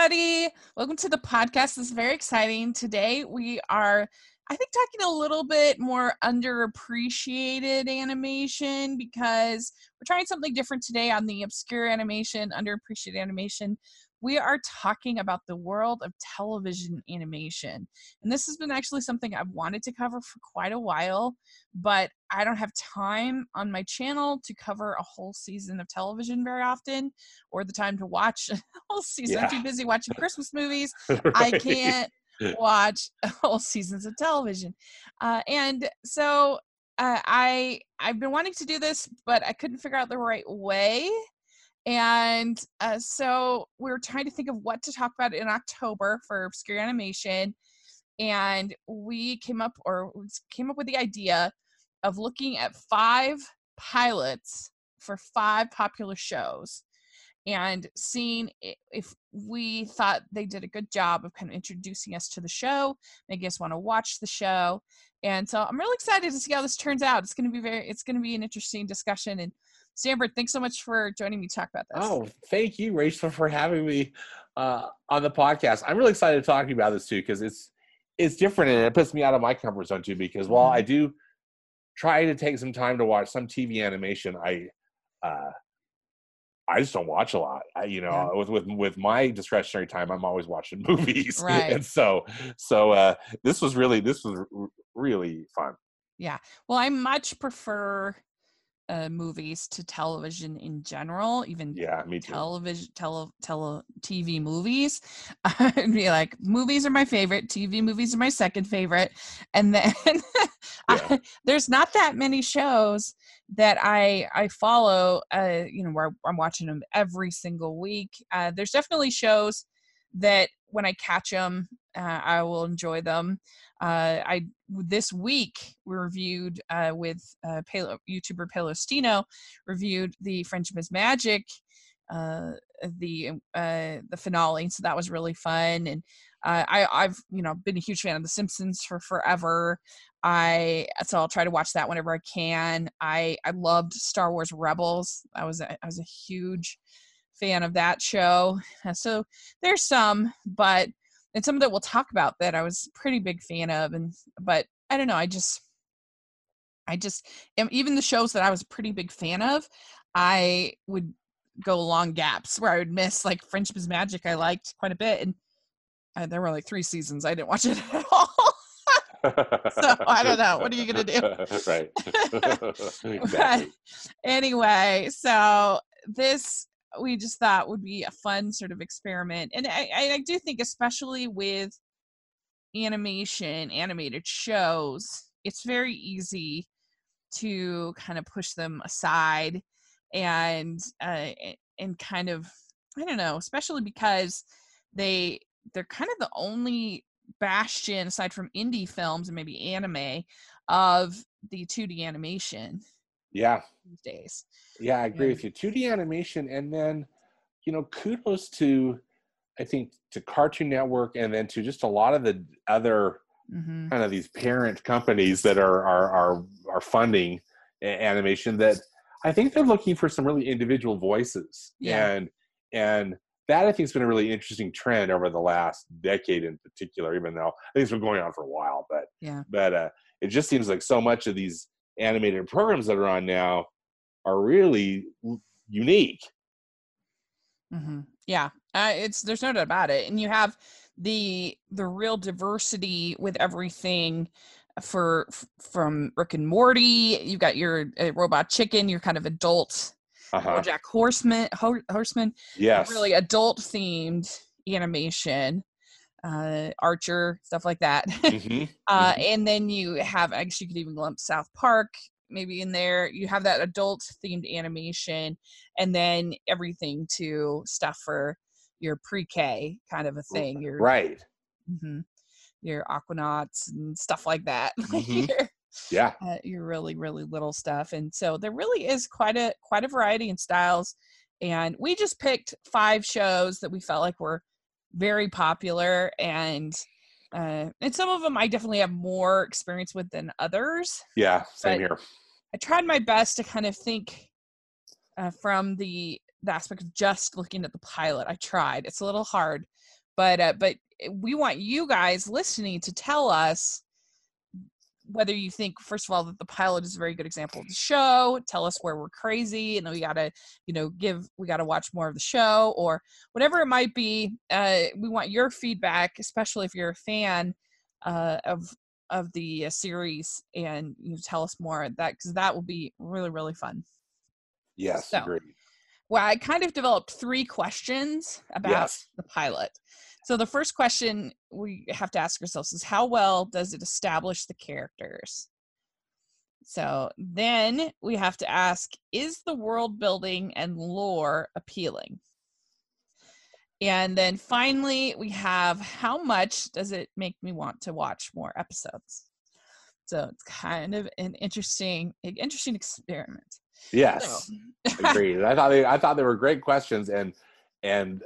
everybody. Welcome to the podcast. This is very exciting. Today we are, I think, talking a little bit more underappreciated animation because we're trying something different today on the obscure animation, underappreciated animation. We are talking about the world of television animation. And this has been actually something I've wanted to cover for quite a while, but I don't have time on my channel to cover a whole season of television very often or the time to watch a whole season. Yeah. I'm too busy watching Christmas movies. I can't watch whole seasons of television. Uh, and so uh, I I've been wanting to do this, but I couldn't figure out the right way. And uh, so we were trying to think of what to talk about in October for obscure animation, and we came up or came up with the idea of looking at five pilots for five popular shows and seeing if we thought they did a good job of kind of introducing us to the show, making us want to watch the show. And so I'm really excited to see how this turns out. It's going to be very, it's going to be an interesting discussion. And Stanford, thanks so much for joining me to talk about this. Oh, thank you, Rachel, for having me uh, on the podcast. I'm really excited to talk to you about this too because it's it's different and it puts me out of my comfort zone too. Because while I do try to take some time to watch some TV animation, I uh, I just don't watch a lot. I, you know, Yeah. with with with my discretionary time, I'm always watching movies, Right. and so so uh, this was really this was r- really fun. Yeah. Well, I much prefer uh, movies to television in general, even Yeah, me too. television tele tele TV movies. I'd be like, movies are my favorite, TV movies are my second favorite. And then I, there's not that many shows that I I follow uh you know where I'm watching them every single week. Uh there's definitely shows that when I catch them uh, I will enjoy them. Uh I this week we reviewed uh with uh Palo, YouTuber Palestino reviewed the Friendship is Magic uh the uh the finale so that was really fun and I I've you know been a huge fan of The Simpsons for forever. I so I'll try to watch that whenever I can. I I loved Star Wars Rebels. I was a, I was a huge fan of that show. Uh, So there's some, but and some that we'll talk about that I was pretty big fan of, and but I don't know. I just I just am even the shows that I was a pretty big fan of. I would go long gaps where I would miss like Friendship is Magic. I liked quite a bit, and uh, there were like three seasons. I didn't watch it at all. so I don't know. What are you gonna do? right. But anyway, so this we just thought would be a fun sort of experiment, and I, I, do think, especially with animation, animated shows, it's very easy to kind of push them aside and uh, and kind of I don't know, especially because they they're kind of the only bastion aside from indie films and maybe anime of the 2D animation Yeah. these days. Yeah, I agree Yeah. with you. 2D animation, and then, you know, kudos to, I think, to Cartoon Network, and then to just a lot of the other hmm kind of these parent companies that are are are, are funding animation. That I think they're looking for some really individual voices, Yeah. and and that I think has been a really interesting trend over the last decade in particular. Even though I think it's been going on for a while, but Yeah. but uh, it just seems like so much of these animated programs that are on now are really unique. hmm Yeah, uh, it's there's no doubt about it, and you have the the real diversity with everything for f- from Rick and Morty. You've got your uh, Robot Chicken, your kind of adult Uh-huh. Jack Horseman, Ho- Horseman, Yes. really adult themed animation, uh, Archer, stuff like that. Mhm. uh, and then you have, I guess you could even lump South Park maybe in there. You have that adult themed animation, and then everything to stuff for your pre-K kind of a thing. Your Right. Mm-hmm, your Octonauts and stuff like that. Mhm. your, Yeah. uh, your really really little stuff, and so there really is quite a quite a variety in styles. And we just picked five shows that we felt like were very popular and uh, and some of them I definitely have more experience with than others. Yeah. Same here. I tried my best to kind of think uh, from the the aspect of just looking at the pilot. I tried. It's a little hard, but uh, but we want you guys listening to tell us whether you think first of all that the pilot is a very good example of the show tell us where we're crazy and we gotta you know give we gotta watch more of the show or whatever it might be uh, we want your feedback especially if you're a fan uh, of of the uh, series and you tell us more that because that will be really really fun yes so, agreed. well i kind of developed three questions about yes. the pilot so the first question we have to ask ourselves is how well does it establish the characters? So then we have to ask is the world building and lore appealing? And then finally, we have how much does it make me want to watch more episodes? So it's kind of an interesting, interesting experiment. Yes, so. agreed. I thought they, I thought they were great questions, and and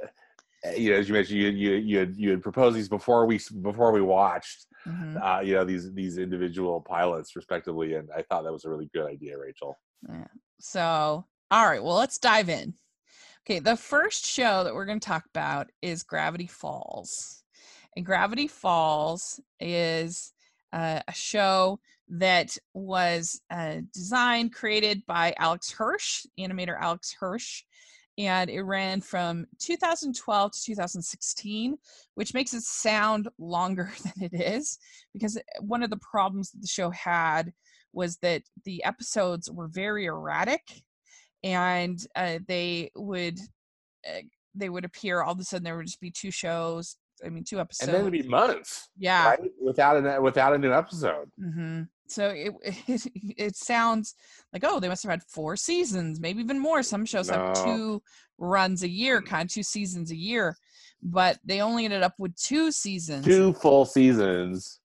you know, as you mentioned, you you you had, you had proposed these before we before we watched, mm-hmm. uh, you know, these these individual pilots respectively, and I thought that was a really good idea, Rachel. Yeah. So, all right, well, let's dive in. Okay, the first show that we're going to talk about is Gravity Falls, and Gravity Falls is uh, a show that was uh, designed created by Alex Hirsch, animator Alex Hirsch and it ran from 2012 to 2016, which makes it sound longer than it is because eh, one of the problems that the show had was that the episodes were very erratic and uh, they would uh, they would appear all of a sudden there would just be two shows I mean, two episodes. And then it'd be months. Yeah. Right? Without a without a new episode. Mm-hmm. So it, it, it sounds like oh they must have had four seasons, maybe even more. Some shows no. have two runs a year, mm. kind of two seasons a year, but they only ended up with two seasons. Two full seasons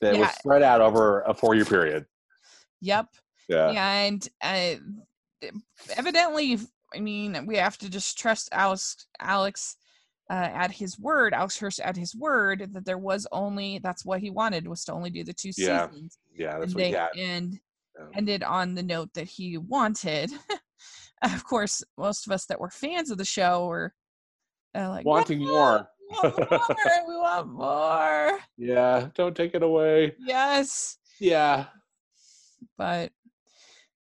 that yeah. was spread out over a four year period. Yep. Yeah. And uh, evidently, I mean, we have to just trust Alex. Alex uh, at his word, Alex Hirsch at his word that there was only that's what he wanted was to only do the two yeah. seasons. Yeah, that's and what they, he got. And yeah. ended on the note that he wanted. of course, most of us that were fans of the show were uh, like wanting more. We want more. we want more. Yeah, don't take it away. Yes. Yeah. But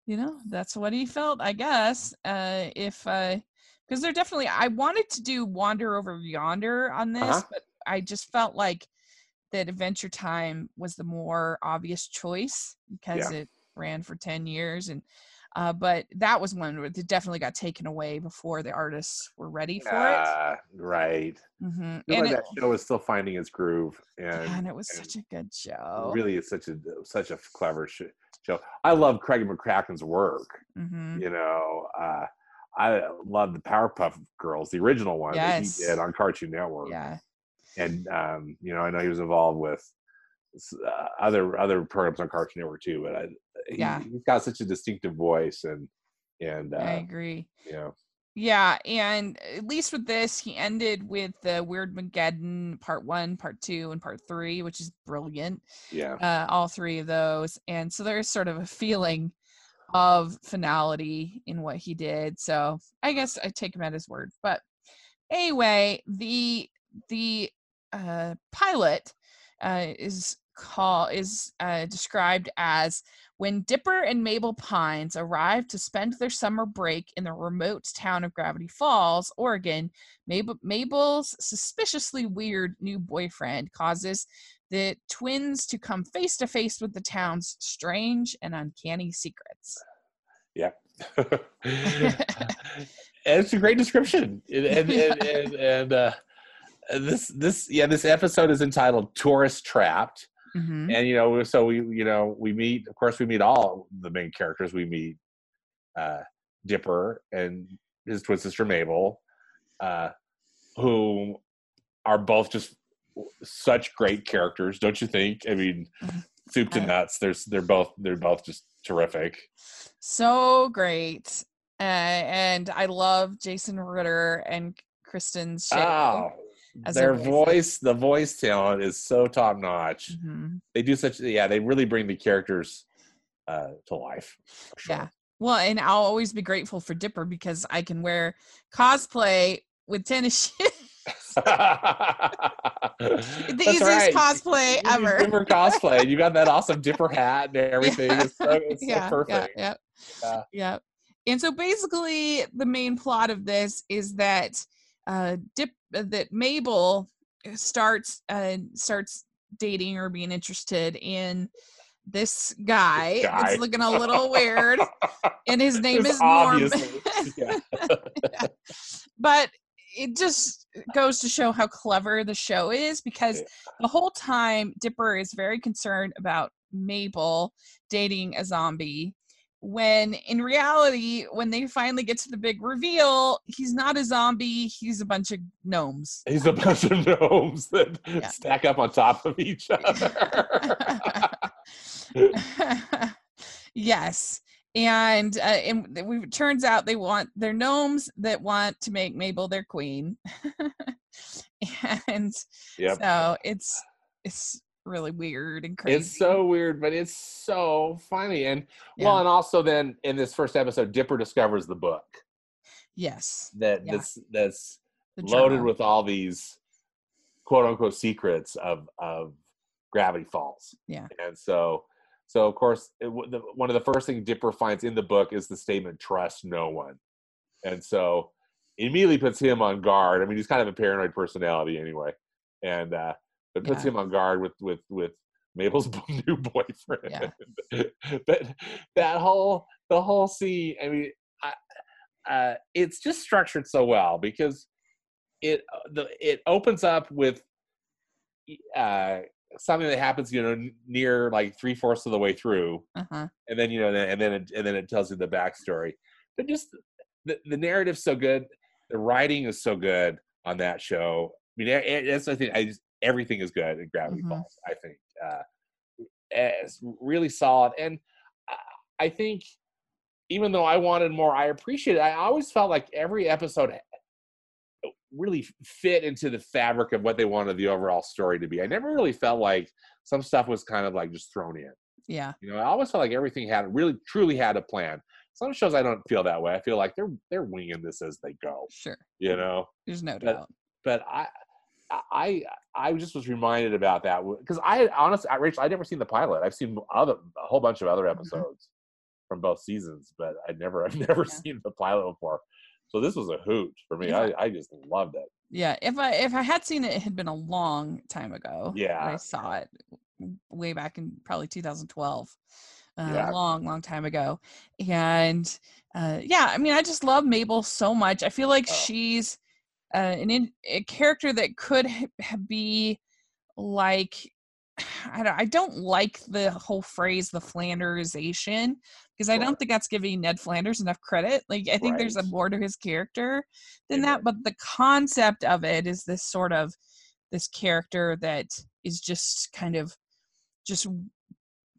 you know, that's what he felt, I guess. Uh if uh because they're definitely i wanted to do wander over yonder on this uh-huh. but i just felt like that adventure time was the more obvious choice because yeah. it ran for 10 years and uh, but that was one that definitely got taken away before the artists were ready for uh, it. Right. Mm-hmm. And like it, that show is still finding its groove, and, and it was and such a good show. Really, it's such a such a clever show. I love Craig McCracken's work. Mm-hmm. You know, uh, I love the Powerpuff Girls, the original one yes. that he did on Cartoon Network. Yeah. And um, you know, I know he was involved with uh, other other programs on Cartoon Network too, but I, yeah, he, has got such a distinctive voice, and and uh, I agree. You know. Yeah, and at least with this, he ended with the Weirdmageddon Part One, Part Two, and Part Three, which is brilliant. Yeah, uh, all three of those, and so there's sort of a feeling of finality in what he did. So I guess I take him at his word. But anyway, the the uh, pilot uh, is call is uh, described as when Dipper and Mabel Pines arrive to spend their summer break in the remote town of Gravity Falls, Oregon, Mabel, Mabel's suspiciously weird new boyfriend causes the twins to come face to face with the town's strange and uncanny secrets. Yeah. it's a great description. And, and, and, and, and uh, this, this, yeah, this episode is entitled Tourist Trapped. Mm-hmm. And, you know, so we, you know, we meet, of course, we meet all the main characters. We meet uh, Dipper and his twin sister Mabel, uh, who are both just such great characters, don't you think? I mean, mm-hmm. soup to nuts. There's they're both they're both just terrific. So great. Uh, and I love Jason Ritter and Kristen Oh, their voice, the voice talent is so top notch. Mm-hmm. They do such, yeah, they really bring the characters uh, to life. Sure. Yeah, Well, and I'll always be grateful for Dipper because I can wear cosplay with tennis shoes. the That's easiest right. cosplay ever. Dipper cosplay. You got that awesome Dipper hat and everything. It's so, it's so yeah, perfect. Yeah, Yeah. yeah, yeah. And so basically, the main plot of this is that uh, Dip uh, that Mabel starts uh, starts dating or being interested in this guy. guy. It's looking a little weird, and his name is Norm. yeah. but it just goes to show how clever the show is because the whole time Dipper is very concerned about Mabel dating a zombie. When in reality, when they finally get to the big reveal, he's not a zombie, he's a bunch of gnomes. He's a bunch of gnomes that Yeah. stack up on top of each other. yes. And uh, and we, it turns out they want they're gnomes that want to make Mabel their queen. and yep. so it's it's really weird and crazy. It's so weird, but it's so funny. And well, and also then in this first episode, Dipper discovers the book yes, that Yeah. that's that's the loaded journal. with all these quote unquote secrets of of Gravity Falls. Yeah. And so so of course it, the, one of the first things Dipper finds in the book is the statement "trust no one," and so immediately puts him on guard. I mean, he's kind of a paranoid personality anyway, and uh, but puts Yeah. him on guard with with with Mabel's new boyfriend. but that whole the whole scene, I mean, I, uh, it's just structured so well because it uh, the it opens up with uh, something that happens, you know, near like three fourths of the way through, uh-huh. and then you know, and then it, and then it tells you the backstory. But just the the narrative's so good, the writing is so good on that show. I mean, that's the thing. I just everything is good in Gravity Mhm. Falls. I think uh, it's really solid, and I think even though I wanted more, I appreciate it. I always felt like every episode really fit into the fabric of what they wanted the overall story to be. I never really felt like some stuff was kind of like just thrown in. Yeah. You know, I always felt like everything had really truly had a plan. Some shows I don't feel that way. I feel like they're they're winging this as they go. Sure. You know, There's no doubt. but I. I I just was reminded about that because I honestly, I, Rachel, I'd never seen the pilot. I've seen other a whole bunch of other mm-hmm. episodes from both seasons, but I'd never I've never Yeah. seen the pilot before. So this was a hoot for me. Yeah. I, I just loved it. Yeah. If I if I had seen it, it had been a long time ago. Yeah. I saw it way back in probably 2012. Uh, Yeah. Long, long time ago. And uh, yeah, I mean, I just love Mabel so much. I feel like Oh. she's uh, an in, a character that could h- h- be like I don't, I don't like the whole phrase the Flandersization because I don't think that's giving Ned Flanders enough credit. Like I think there's a more to his character than Amen. that, but the concept of it is this sort of this character that is just kind of just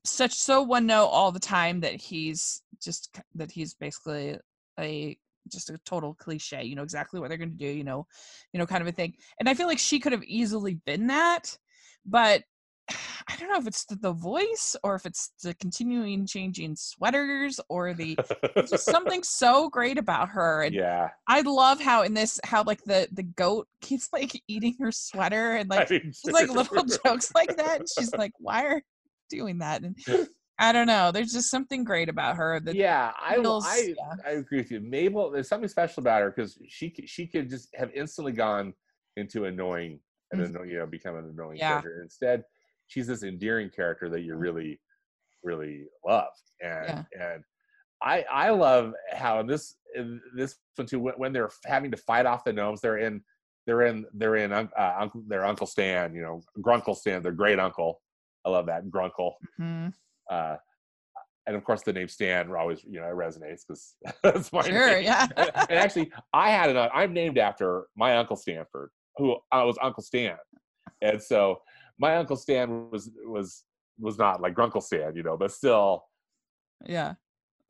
such so one note all the time that he's just that he's basically a just a total cliche you know exactly what they're going to do you know you know kind of a thing and i feel like she could have easily been that but i don't know if it's the, the voice or if it's the continuing changing sweaters or the just something so great about her and yeah. i love how in this how like the the goat keeps like eating her sweater and like just like little jokes like that. And she's like, "Why are you doing that?" And I don't know. There's just something great about her. That yeah, I, feels- I yeah. I agree with you. Mabel, there's something special about her because she she could just have instantly gone into annoying and Mhm. you know become an annoying Yeah. character. Instead, she's this endearing character that you Mhm. really really love, and Yeah. and I I love how in this in this one too when, they're having to fight off the gnomes, they're in they're in they're in uh, uncle their Uncle Stan, you know Grunkle Stan, their great uncle. I love that Grunkle. Mhm. Uh, and of course, the name Stan always, you know, it resonates because that's my Sure, name. yeah. and actually, I had an. I'm named after my uncle Stanford, who uh, was Uncle Stan, and so my uncle Stan was was was not like Grunkle Stan, you know, but still yeah,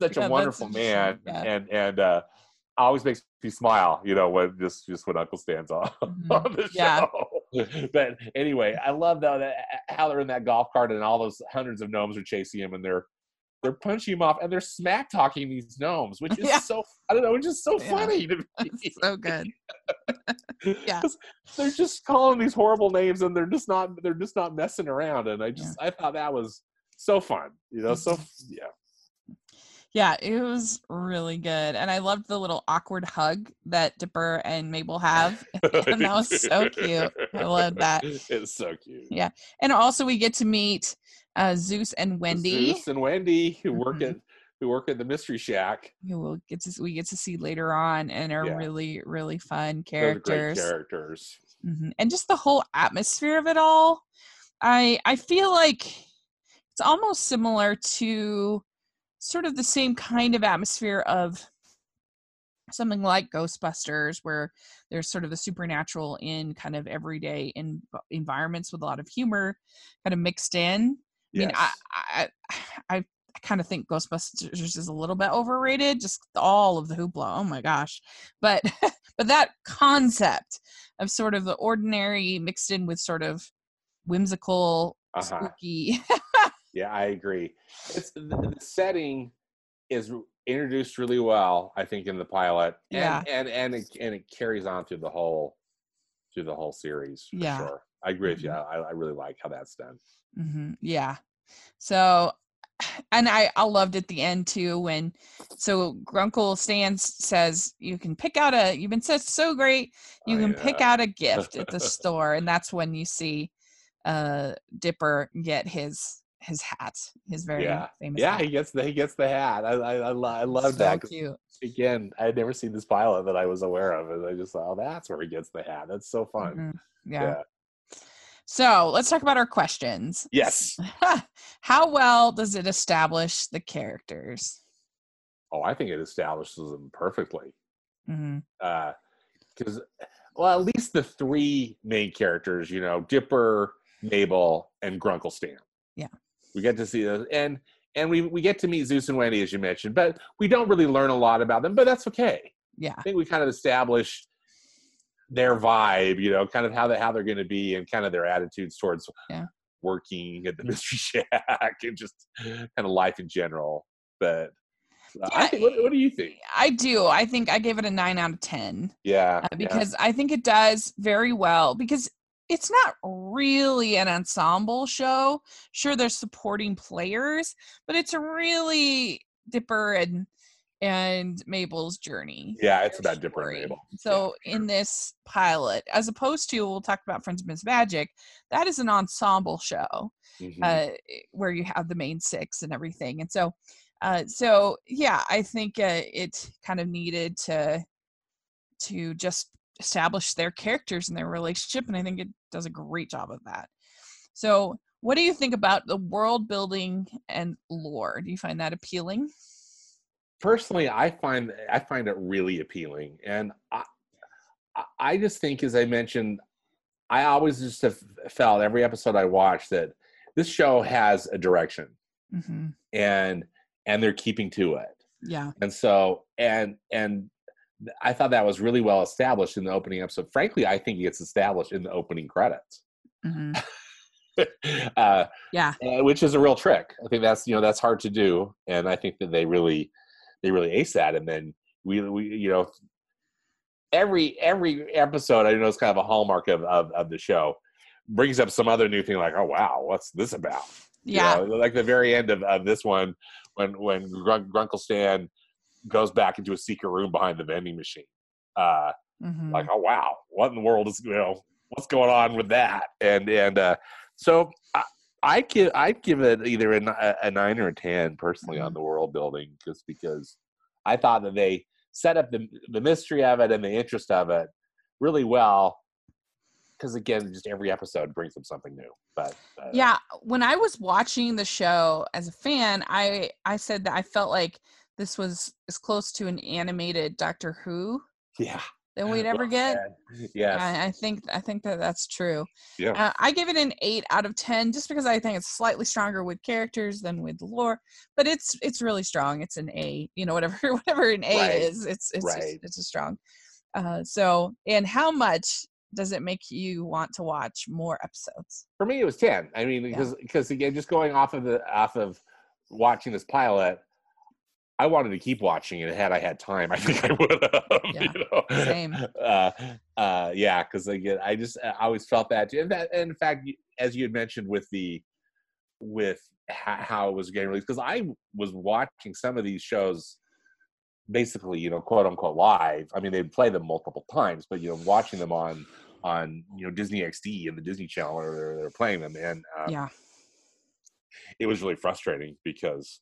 such Yeah, a wonderful man, yeah. and and uh, always makes me smile, you know, when just just when Uncle Stan's on, Mhm. on the Yeah. show. but anyway, I love though that how they're in that golf cart and all those hundreds of gnomes are chasing him, and they're they're punching him off and they're smack talking these gnomes, which is Yeah. so I don't know, which is so Yeah. funny to me. So good. Yeah. They're just calling these horrible names and they're just not they're just not messing around. And I just I thought that was so fun. You know, so yeah. Yeah, it was really good. And I loved the little awkward hug that Dipper and Mabel have. and that was so cute. I love that. It's so cute. Yeah. And also we get to meet uh, Soos and Wendy, Soos and Wendy who work Mhm. at who work at the mystery shack. who we'll get to we get to see later on and are Yeah. really, really fun Those great characters. characters. Mhm. And just the whole atmosphere of it all. I I feel like it's almost similar to sort of the same kind of atmosphere of something like Ghostbusters, where there's sort of the supernatural in kind of everyday in, environments with a lot of humor kind of mixed in. I mean, I I, I, I kind of think Ghostbusters is a little bit overrated. Just all of the hoopla. Oh my gosh! But but that concept of sort of the ordinary mixed in with sort of whimsical, Uh-huh. spooky. Yeah, I agree. It's the, setting is introduced really well, I think, in the pilot, and Yeah. and and it, and it carries on through the whole through the whole series. For Yeah. sure. I agree with you. Mhm. I, I really like how that's done. hmm Yeah. So, and I I loved at the end too when so Grunkle stands says you can pick out a you've been such so great you Oh, can pick out a gift at the store and that's when you see uh Dipper get his his hat his very Yeah. famous Yeah, hat. he gets the he gets the hat. I I I, lo- I love so that. cute Again, I had never seen this pilot that I was aware of, and I just thought, oh, that's where he gets the hat. That's so fun. Mhm. yeah. Yeah. so let's talk about our questions Yes. how well does it establish the characters Oh, I think it establishes them perfectly. because well at least the three main characters you know dipper mabel and grunkle stan Yeah. We get to see those and and we we get to meet soos and wendy as you mentioned but we don't really learn a lot about them but that's okay yeah i think we kind of established their vibe you know kind of how they how they're going to be and kind of their attitudes towards Yeah. working at the mystery shack and just kind of life in general but uh, I Yeah, think, what, what do you think? I do. I think I gave it a nine out of 10 Yeah, uh, yeah. because I think it does very well because it's not really an ensemble show. Sure, there's supporting players, but it's a really Dipper and and Mabel's journey. yeah, it's about Dipper and. Mabel. So Yeah, in this pilot, as opposed to we'll talk about Friendship is Magic, that is an ensemble show Mhm. uh, where you have the main six and everything. And so, uh, so yeah, I think uh, it kind of needed to to just establish their characters and their relationship, and I think it does a great job of that. So, what do you think about the world building and lore? Do you find that appealing? personally i find i find it really appealing and i I- just think as i mentioned i always just have felt every episode i watch that this show has a direction hmm and and they're keeping to it Yeah. and so and and i thought that was really well established in the opening episode frankly i think it gets established in the opening credits hmm uh, Yeah. uh, which is a real trick. I think that's you know that's hard to do, and I think that they really they really ace that. And then we we you know every every episode I know is kind of a hallmark of of, of the show brings up some other new thing like oh wow what's this about You Yeah. know, like the very end of, of this one when when Grun- Grunkle Stan goes back into a secret room behind the vending machine. Uh, Mhm. like oh wow what in the world is you know what's going on with that and and uh so i i give i'd give it either a nine or a ten personally on Mhm. the world building just because i thought that they set up the the mystery of it and the interest of it really well because again just every episode brings them something new but uh, yeah when i was watching the show as a fan i i said that i felt like this was as close to an animated doctor who yeah. than we'd ever get. Yeah. yes. I, I think i think that that's true. Yeah. Uh, i give it an 8 out of 10 just because i think it's slightly stronger with characters than with the lore but it's it's really strong. It's an a you know whatever whatever an a Right. is it's it's just- it's a strong. Uh so and how much does it make you want to watch more episodes? For me it was 10 i mean Yeah. because because again just going off of the off of watching this pilot, I wanted to keep watching it. Had I had time, I think I would have. Yeah, you know? same. Uh, uh, yeah, because again, I just I always felt that. And that, and in fact, as you had mentioned with the with ho- how it was getting released, because I was watching some of these shows basically, you know, quote unquote live. I mean, they'd play them multiple times, but you know, watching them on on you know Disney XD and the Disney Channel, or they're, they're playing them, and uh, yeah. it was really frustrating because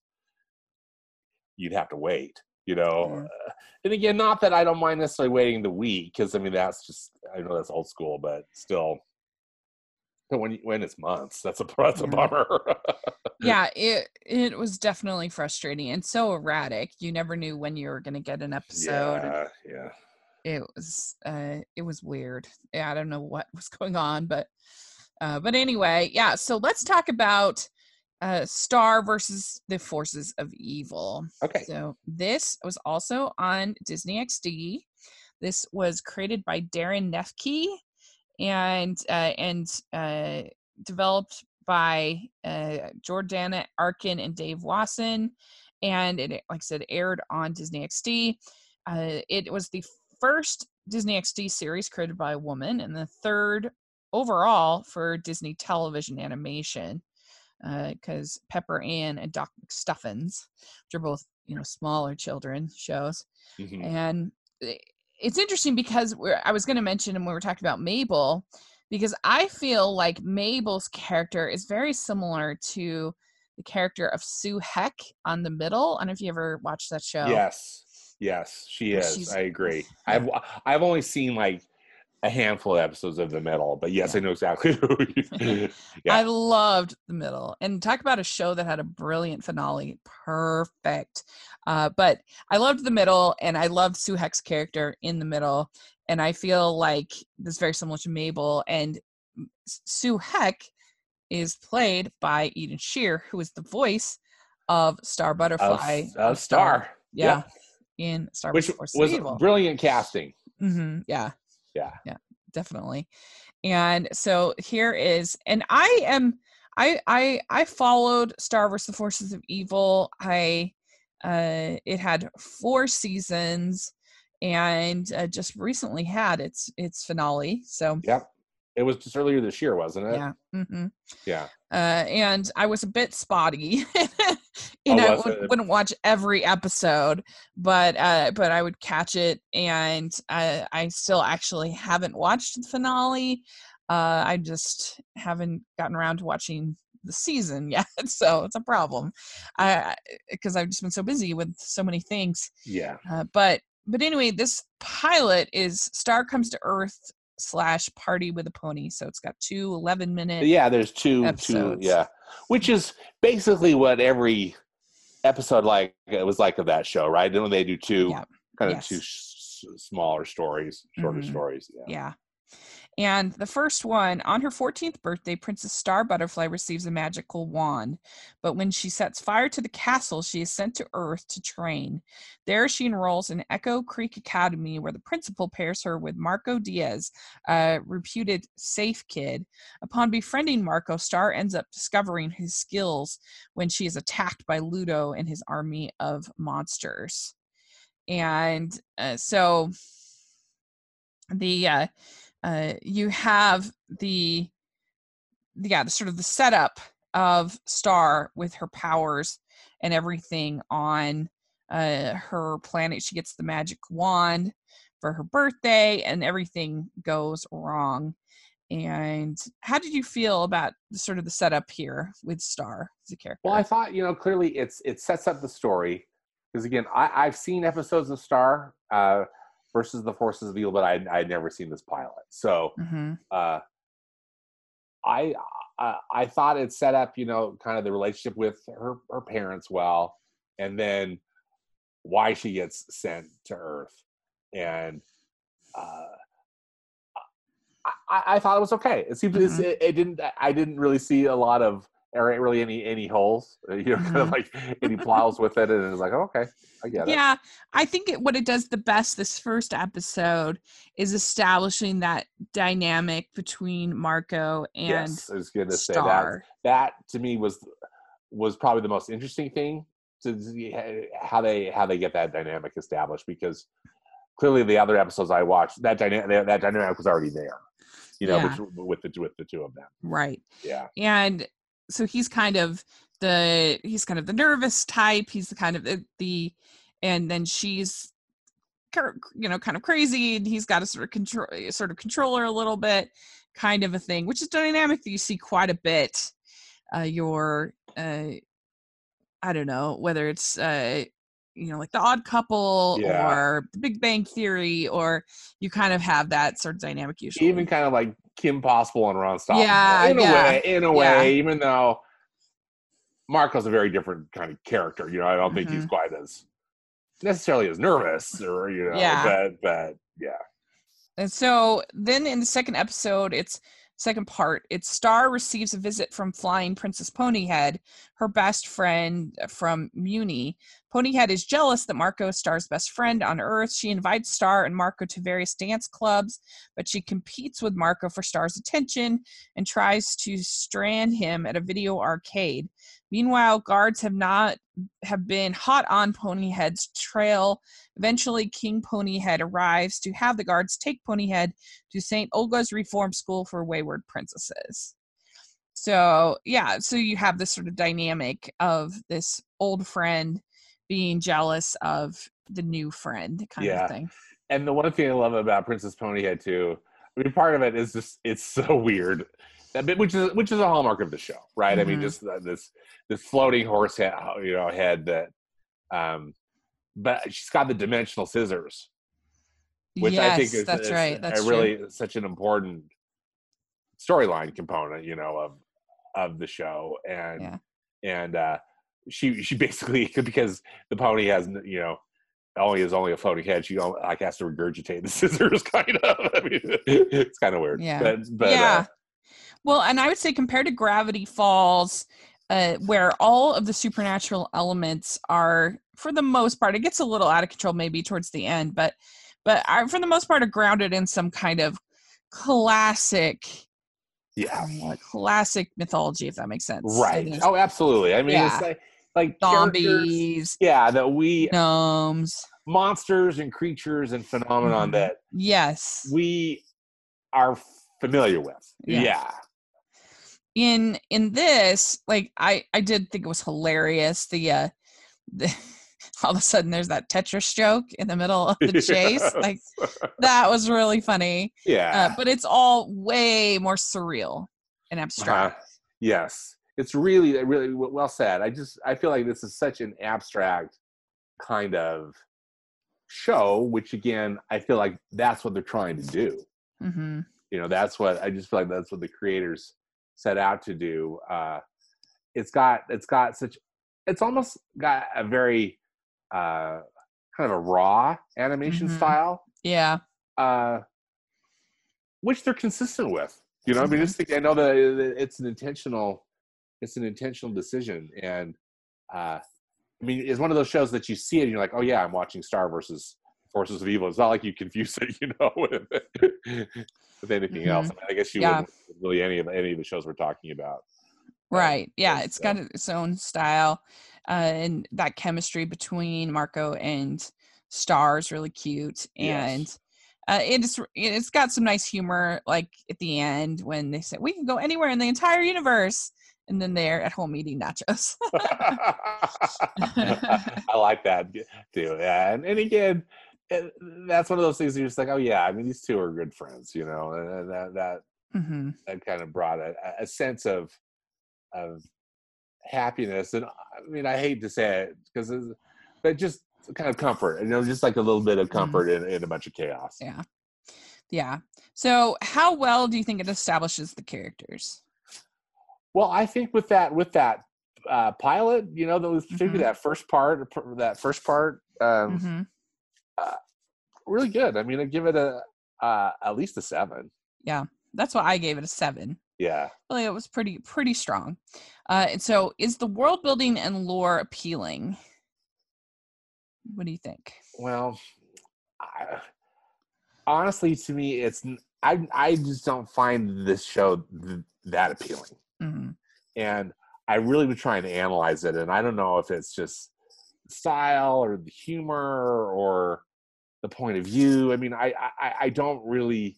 you'd have to wait you know Yeah. Uh, and again not that i don't mind necessarily waiting the week because i mean that's just i know that's old school but still but when you, when it's months that's a that's a Yeah. bummer yeah it it was definitely frustrating and so erratic you never knew when you were going to get an episode yeah yeah it was uh it was weird i don't know what was going on but uh but anyway yeah so let's talk about uh star versus the forces of evil. Okay. So this was also on disney xd this was created by daron nefcy and uh and uh developed by uh jordana arkin and dave wasson and it like i said aired on disney xd uh, it was the first Disney XD series created by a woman and the third overall for Disney television animation. Because Pepper Ann and Doc McStuffins, which are both you know smaller children shows, Mhm. and it's interesting because we're, I was going to mention when we were talking about Mabel, because I feel like Mabel's character is very similar to the character of Sue Heck on The Middle. I don't know if you ever watched that show. yes yes she is she's- i agree i've i've only seen like a handful of episodes of the middle but yes Yeah. i know exactly who you Yeah. I loved the middle, and talk about a show that had a brilliant finale. Perfect. Uh, but I loved the middle, and I loved Sue Heck's character in the middle, and I feel like this is very similar to Mabel. And Sue Heck is played by Eden Sher, who is the voice of Star Butterfly. of star yeah, in Star which of was Evil. brilliant casting hmm yeah. Yeah. Yeah, definitely. And so here is, and I am, I, I, I followed Star Wars: The Forces of Evil. I, uh, it had four seasons, and uh, just recently had its its finale. So yeah, It was just earlier this year, wasn't it? yeah. hmm Yeah. uh, and I was a bit spotty. you know, would, wouldn't watch every episode, but uh, but I would catch it, and I, I still actually haven't watched the finale. Uh, I just haven't gotten around to watching the season yet, so it's a problem. I because I've just been so busy with so many things. Yeah. Uh, but but anyway, this pilot is Star Comes to Earth slash Party with a Pony, so it's got two 11 minute. Yeah, there's two two yeah. Which is basically what every episode like it was like of that show, right? Then when they do two Yeah. kind of Yes. two s- smaller stories, shorter Mhm. stories. Yeah. Yeah. And the first one, on her 14th birthday, Princess Star Butterfly receives a magical wand. But when she sets fire to the castle, she is sent to Earth to train. There, she enrolls in Echo Creek Academy, where the principal pairs her with Marco Diaz, a reputed safe kid. Upon befriending Marco, Star ends up discovering his skills when she is attacked by Ludo and his army of monsters. And uh, so the uh, uh, you have the yeah the sort of the setup of star with her powers and everything on uh, her planet. She gets the magic wand for her birthday and everything goes wrong. And how did you feel about the, sort of the setup here with star as a character Well, I thought you know clearly it's it sets up the story. Because again I, I've seen episodes of Star uh, versus the Forces of Evil, but I I'd never seen this pilot. So hmm uh, I I thought it set up you know kind of the relationship with her her parents well, and then why she gets sent to Earth, and uh, I, I thought it was okay. It seemed Mhm. it, it didn't. I didn't really see a lot of ain't really any any holes, uh, you know, kind of Mhm. like any plows with it, and it's like, oh, okay, I get it. Yeah, I think it, what it does the best this first episode is establishing that dynamic between Marco and yes, I was going to say that. That to me was was probably the most interesting thing to see how they how they get that dynamic established because clearly the other episodes I watched that dynamic that dynamic was already there, you know, Yeah. with the with the two of them. Right. Yeah, and so he's kind of the he's kind of the nervous type he's the kind of the, the and then she's you know kind of crazy and he's got to sort of control sort of control her a little bit kind of a thing which is dynamic that you see quite a bit uh your uh i don't know whether it's uh you know like the odd couple Yeah. or the big bang theory or you kind of have that sort of dynamic usually even kind of like Kim Possible and Ron Stoppable. Yeah, in a yeah, way, in a yeah. way, even though Marco's a very different kind of character. You know, I don't think he's Mhm. quite as necessarily as nervous or you know, Yeah. but but yeah, And so then in the second episode, it's second part, it's Star receives a visit from flying Princess Ponyhead, her best friend from Mewni. Ponyhead is jealous that Marco is Star's best friend on Earth. She invites Star and Marco to various dance clubs, but she competes with Marco for Star's attention and tries to strand him at a video arcade. Meanwhile, guards have not have been hot on Ponyhead's trail Eventually, King Ponyhead arrives to have the guards take Ponyhead to St. Olga's Reform School for Wayward Princesses. So, yeah, so you have this sort of dynamic of this old friend being jealous of the new friend kind Yeah. of thing. and the one thing I love about Princess Ponyhead too, I mean, part of it is just it's so weird, that bit, which is which is a hallmark of the show, right? I mean, Mhm. just uh, this this floating horse head, you know, head that, um, but she's got the dimensional scissors, which yes, I think is, that's is right. That's a true. really such an important storyline component, you know, of of the show, and Yeah. and uh, she she basically because the pony has you know only is only a floating head. She like has to regurgitate the scissors, kind of. I mean, it's kind of weird. Yeah. but but yeah. uh, well, and I would say compared to Gravity Falls, uh, where all of the supernatural elements are, for the most part, it gets a little out of control maybe towards the end, but but are, for the most part, are grounded in some kind of classic, yeah, uh, classic mythology, if that makes sense. Right. Oh, absolutely. I mean, Yeah. it's like like zombies, Yeah, that we gnomes. monsters and creatures and phenomenon Mhm. that Yes. we are familiar with. Yeah. Yeah. in in this like i i did think it was hilarious the uh the, all of a sudden there's that tetris joke in the middle of the chase like that was really funny yeah. uh, but it's all way more surreal and abstract Uh-huh. Yes, it's really, really well said. I just, I feel like this is such an abstract kind of show, which again, I feel like that's what they're trying to do. hmm You know, that's what I just feel like that's what the creators set out to do. Uh, it's got, it's got such, it's almost got a very uh, kind of a raw animation Mhm. style, yeah uh, which they're consistent with. You know, I mean, just think, I know that it's an intentional, it's an intentional decision, and uh, I mean, it's one of those shows that you see it and you're like, oh yeah, I'm watching Star versus Forces of Evil. It's not like you confuse it, you know, with, with anything else. I, mean, I guess you Mm-hmm. Yeah. wouldn't really any of any of the shows we're talking about. Um, right yeah it's, it's got its own style uh, and that chemistry between marco and star is really cute Yes. and uh, it's it's got some nice humor like at the end when they say we can go anywhere in the entire universe and then they're at home eating nachos I like that too. Yeah, and, and again, it, that's one of those things you're just like, oh yeah, I mean, these two are good friends, you know, and that that hmm that kind of brought a, a sense of of happiness, and I mean, I hate to say it because, but just kind of comfort, you know, just like a little bit of Mhm. comfort in, in a bunch of chaos. yeah yeah so how well do you think it establishes the characters Well, I think with that with that uh, pilot, you know, that was particularly Mhm. that first part, that first part, um, hmm really good. I mean, I give it a uh, at least a seven. Yeah, that's why i gave it a seven Yeah. really, it was pretty pretty strong. Uh, and so, is the world building and lore appealing? What do you think? Well, I, honestly, to me, it's I I just don't find this show th- that appealing, hmm and I really was trying to analyze it, and I don't know if it's just style or the humor or the point of view. I mean, I I, I don't really.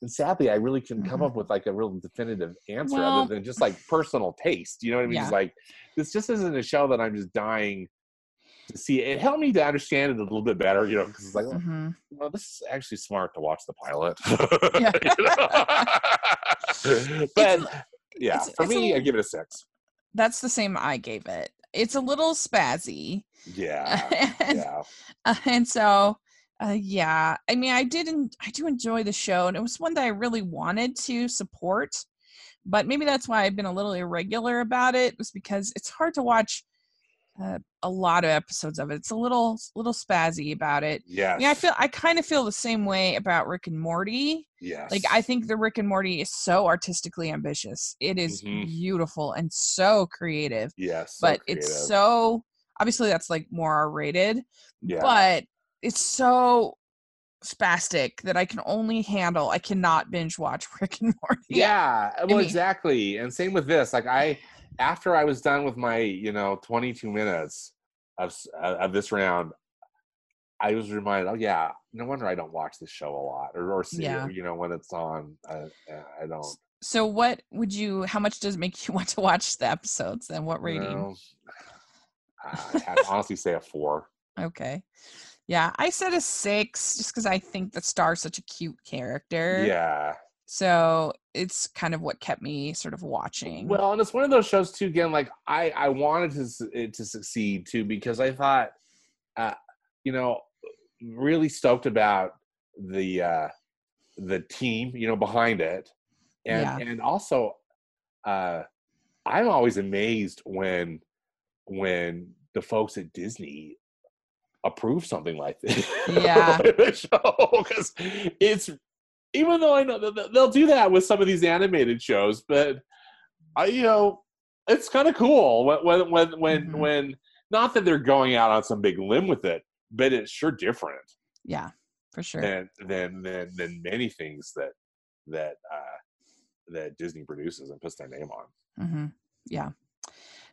And sadly, I really couldn't come Mhm. up with like a real definitive answer Well- other than just like personal taste. You know what I mean? Yeah. Just like this just isn't a show that I'm just dying to see. It helped me to understand it a little bit better, you know, because it's like, oh, Mhm. well, this is actually smart to watch the pilot. But yeah, it's- for it's me, I give it a six. That's the same I gave it. It's a little spazzy. Yeah, and, yeah, uh, and so uh, yeah i mean i didn't i do enjoy the show and it was one that i really wanted to support but maybe that's why i've been a little irregular about it was because it's hard to watch uh, a lot of episodes of it it's a little little spazzy about it yes. yeah i feel i kind of feel the same way about rick and morty yes. like i think the rick and morty is so artistically ambitious it is Mhm. beautiful and so creative yes, so but it's so obviously that's like more R rated, Yeah. but it's so spastic that I can only handle. I cannot binge watch Rick and Morty. yeah well mean- exactly and same with this like i after i was done with my you know 22 minutes of uh, of this round i was reminded oh yeah no wonder i don't watch this show a lot or, or see Yeah. it you know when it's on uh, i don't So what would you? How much does it make you want to watch the episodes? And what you rating? know, i honestly say a four Okay. Yeah, I said a six just because I think that Star's such a cute character. yeah So it's kind of what kept me sort of watching. Well, and it's one of those shows too. Again, like I, I wanted to it to succeed too because I thought, uh, you know, really stoked about the uh, the team, you know, behind it, and Yeah. and also, uh, I'm always amazed when when the folks at Disney approve something like this. Yeah. the show because it's even though I know they'll do that with some of these animated shows, but I, you know, it's kind of cool when when when when, Mhm. when not that they're going out on some big limb with it, but it's sure different yeah, for sure. than than than than many things that that uh, that Disney produces and puts their name on. Mm-hmm. Yeah.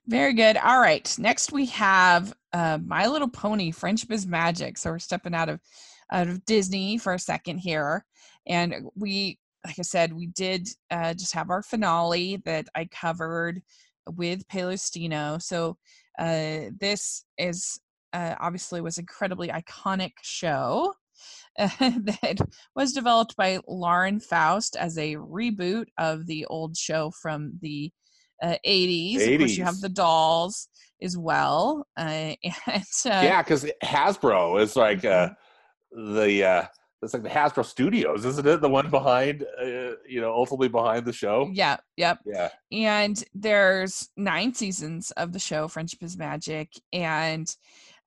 Very good. All right. Next we have uh, My Little Pony: Friendship is Magic. So we're stepping out of out of Disney for a second here, and we, like I said, we did uh, just have our finale that I covered with Palestino. So uh, this is uh, obviously was incredibly iconic show. that was developed by Lauren Faust as a reboot of the old show from the uh, 80s. Of course, you have the dolls as well. Uh, and uh, yeah, because Hasbro is like uh, the uh, it's like the Hasbro Studios, isn't it? The one behind, uh, you know, ultimately behind the show. yeah, yep. Yeah, and there's nine seasons of the show friendship is magic and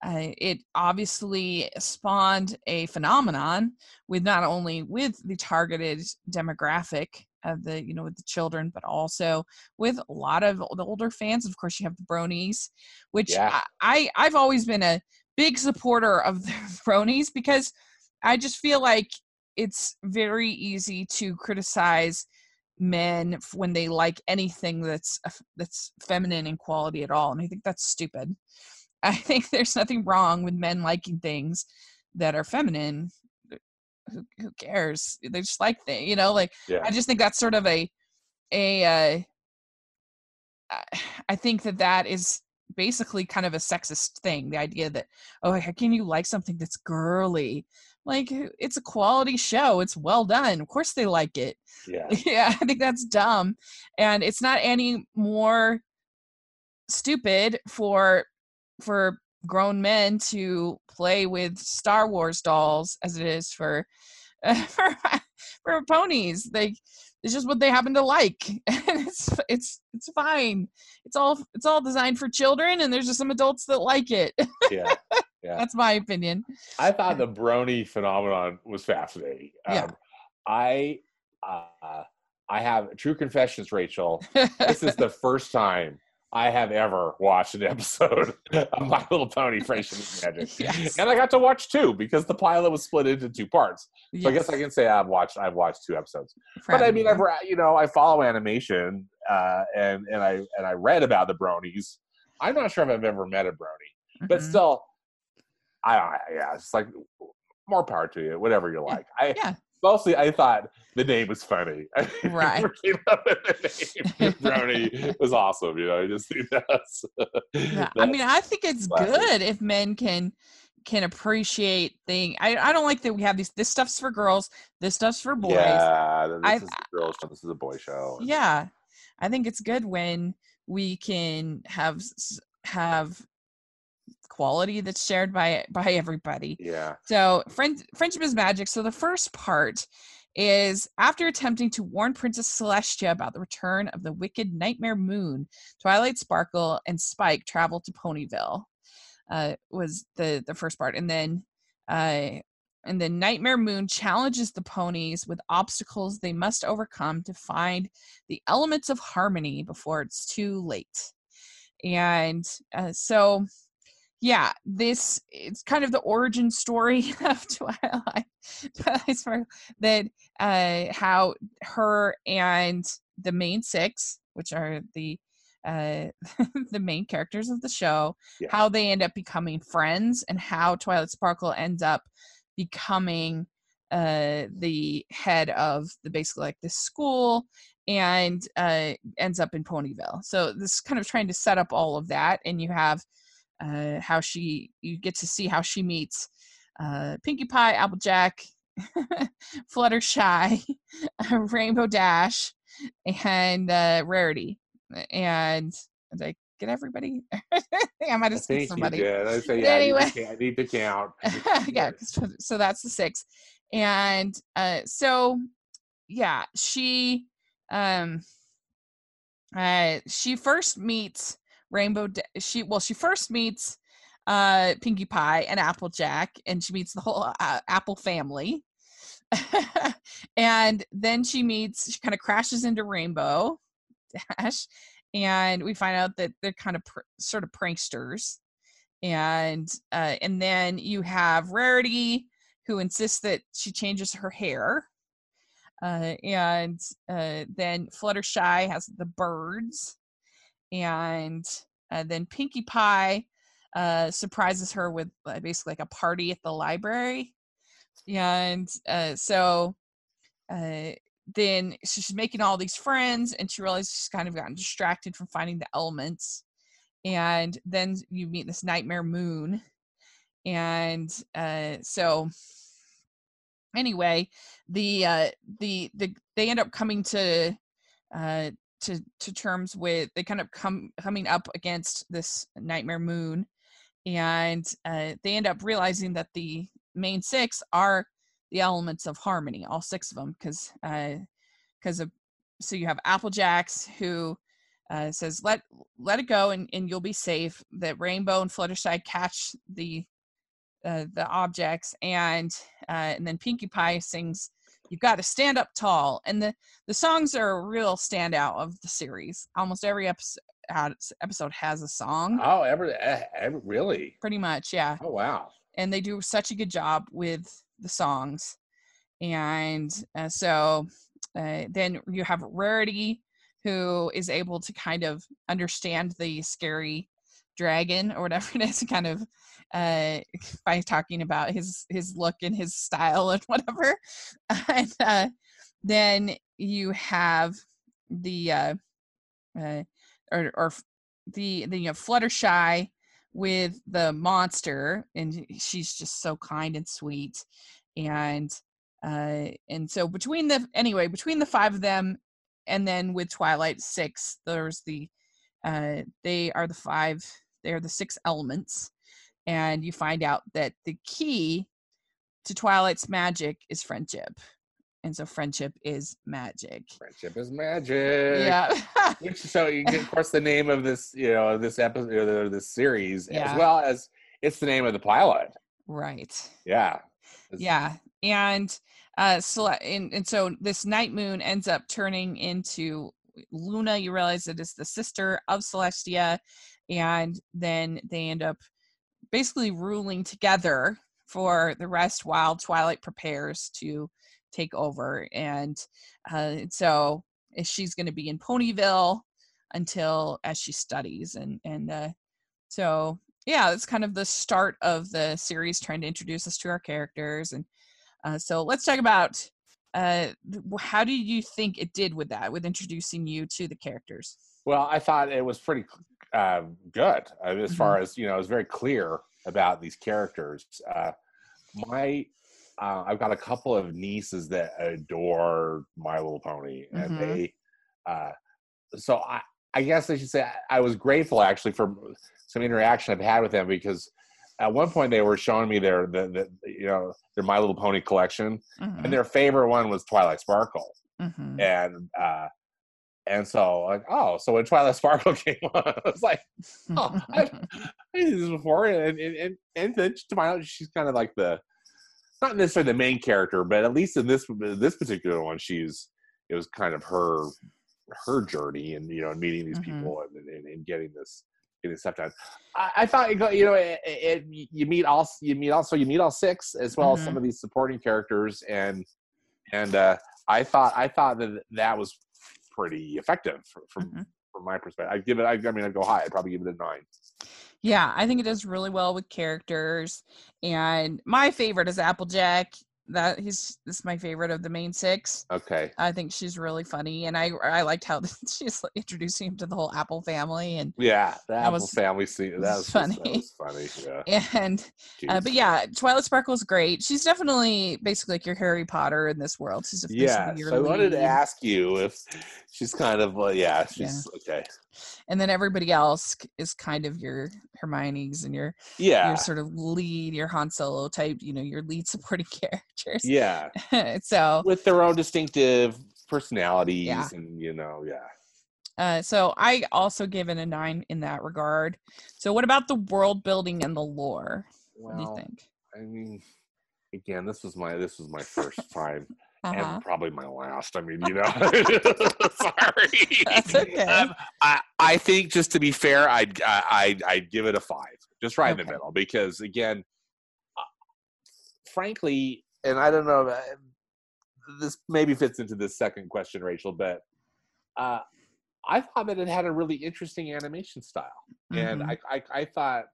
uh, it obviously spawned a phenomenon with not only with the targeted demographic of the you know with the children but also with a lot of the older fans of course you have the bronies which Yeah. I, I i've always been a big supporter of the bronies because i just feel like it's very easy to criticize men when they like anything that's that's feminine in quality at all and i think that's stupid. I think there's nothing wrong with men liking things that are feminine. Who, who cares? They just like things you know like yeah, i just think that's sort of a a uh I- i think that that is basically kind of a sexist thing the idea that oh how can you like something that's girly like uh, it's a quality show it's well done of course they like it yeah, yeah, I think that's dumb. And it's not any more stupid for for grown men to play with Star Wars dolls as it is for for, for ponies. Like it's just what they happen to like. And it's it's it's fine. It's all it's all designed for children and there's just some adults that like it. yeah. Yeah. That's my opinion. I thought the brony phenomenon was fascinating. Yeah. Um, I uh, I have true confessions, Rachel. This is the first time I have ever watched an episode of My Little Pony: Friendship is Magic, Yes. and I got to watch two because the pilot was split into two parts. So I guess I can say I've watched I've watched two episodes. But I mean. I've you know I follow animation, uh, and and I and I read about the bronies. I'm not sure if I've ever met a brony, but Mhm. still, I, I yeah, it's like more power to you, whatever you like. I yeah. mostly I thought the name was funny. I Right. never came up with the name. Brony was awesome. You know, I just think that's. Yeah, I mean, I think it's classic. good if men can can appreciate thing. I I don't like that we have these. This stuff's for girls. This stuff's for boys. Yeah, this I- is a girl show. This is a boy show. Yeah, I think it's good when we can have have quality that's shared by by everybody. Yeah. So, friend, friendship is magic. So, the first part is after attempting to warn Princess Celestia about the return of the wicked Nightmare Moon, Twilight Sparkle and Spike travel to Ponyville. Uh, was the the first part, and then uh, and then Nightmare Moon challenges the ponies with obstacles they must overcome to find the elements of harmony before it's too late. And uh, so yeah, this it's kind of the origin story of Twilight, Twilight Sparkle, that uh, how her and the main six, which are the uh, the main characters of the show, Yeah. how they end up becoming friends, and how Twilight Sparkle ends up becoming uh, the head of the basically like this school and uh, ends up in Ponyville. So this is kind of trying to set up all of that, and you have uh, how she you get to see how she meets uh, Pinkie Pie, Applejack, Fluttershy, Rainbow Dash, and uh, Rarity. And I get everybody? I think I might have skipped somebody. say, yeah, anyway. I, need to, I need to count. yeah, so that's the six. And uh, so yeah, she um uh she first meets Rainbow she well she first meets uh Pinkie Pie and Applejack and she meets the whole uh, Apple family. and then she meets she kind of crashes into Rainbow Dash and we find out that they're kind of pr- sort of pranksters. And uh, and then you have Rarity, who insists that she changes her hair, uh, and uh, then Fluttershy has the birds, and uh, then Pinkie Pie uh, surprises her with uh, basically like a party at the library, and uh, so. Uh, then she's making all these friends, and she realizes she's kind of gotten distracted from finding the elements and then you meet this nightmare moon and uh so anyway the the the they end up coming to to to terms with they kind of come coming up against this nightmare moon and uh they end up realizing that the main six are the elements of harmony all six of them because uh because of so you have applejacks who uh, says let let it go and, and you'll be safe. That rainbow and fluttershy catch the uh, the objects and uh, and then pinkie pie sings you got to stand up tall and the the songs are a real standout of the series almost every episode episode has a song Oh, every, eh, ever really? pretty much yeah Oh, wow. and they do such a good job with the songs and uh, so uh, then you have rarity who is able to kind of understand the scary dragon or whatever it is kind of uh by talking about his his look and his style and whatever. And uh then you have the uh, uh or or the then you have fluttershy with the monster and she's just so kind and sweet. And uh and so between the anyway between the five of them and then with twilight six there's the uh they are the five they are the six elements and you find out that the key to twilight's magic is friendship and so friendship is magic Friendship is magic. yeah Which so you get, of course the name of this you know this episode or this series Yeah. as well as it's the name of the pilot. right Yeah. It's- yeah and uh so and, and so this night moon ends up turning into luna you realize it is the sister of celestia and then they end up basically ruling together for the rest while twilight prepares to take over. And uh so she's going to be in Ponyville until as she studies and and uh, so yeah, it's kind of the start of the series trying to introduce us to our characters. And uh, so let's talk about uh, how do you think it did with that with introducing you to the characters well i thought it was pretty uh, good as mm-hmm. far as you know it was very clear about these characters uh, my uh, i've got a couple of nieces that adore my little pony and mm-hmm. they uh, so i i guess i should say I, I was grateful actually for some interaction i've had with them because at one point they were showing me their the, the you know their My Little Pony collection, mm-hmm. and their favorite one was Twilight Sparkle, mm-hmm. and uh, and so like oh so when Twilight Sparkle came on, I was like oh I've, I've seen this before, and and and, and then to my knowledge she's kind of like the not necessarily the main character, but at least in this this particular one she's it was kind of her her journey and you know meeting these mm-hmm. people and, and, and getting this getting stuff done. I, I thought you know it, it, you meet all you meet also you meet all six as well mm-hmm. as some of these supporting characters and and uh, I thought I thought that that was pretty effective from mm-hmm. from my perspective. I give it. I, I mean, I'd go high. I'd probably give it a nine. Yeah, I think it does really well with characters. And my favorite is Applejack that he's this is my favorite of the main six. Okay. I think she's really funny, and I I liked how she's introducing him to the whole Apple family, and yeah, the Apple was, family scene that was funny. That was funny, yeah. And uh, but yeah, Twilight Sparkle is great. She's definitely basically like your Harry Potter in this world. She's yeah. So I wanted to ask you if she's kind of uh, yeah, she's yeah. okay and then everybody else is kind of your Hermione's and your yeah your sort of lead, your Han Solo type, you know, your lead supporting characters. Yeah. so with their own distinctive personalities yeah. and you know, yeah. Uh, so I also give it a nine in that regard. So what about the world building and the lore? Well, what do you think? I mean, again, this was my this was my first time uh-huh. and probably my last. I mean, you know, sorry. That's okay. Um, I, I think just to be fair, I'd I'd, I'd give it a five, just right okay. in the middle, because again, uh, frankly, and I don't know, uh, this maybe fits into this second question, Rachel, but uh, I thought that it had a really interesting animation style, mm-hmm. and I, I, I thought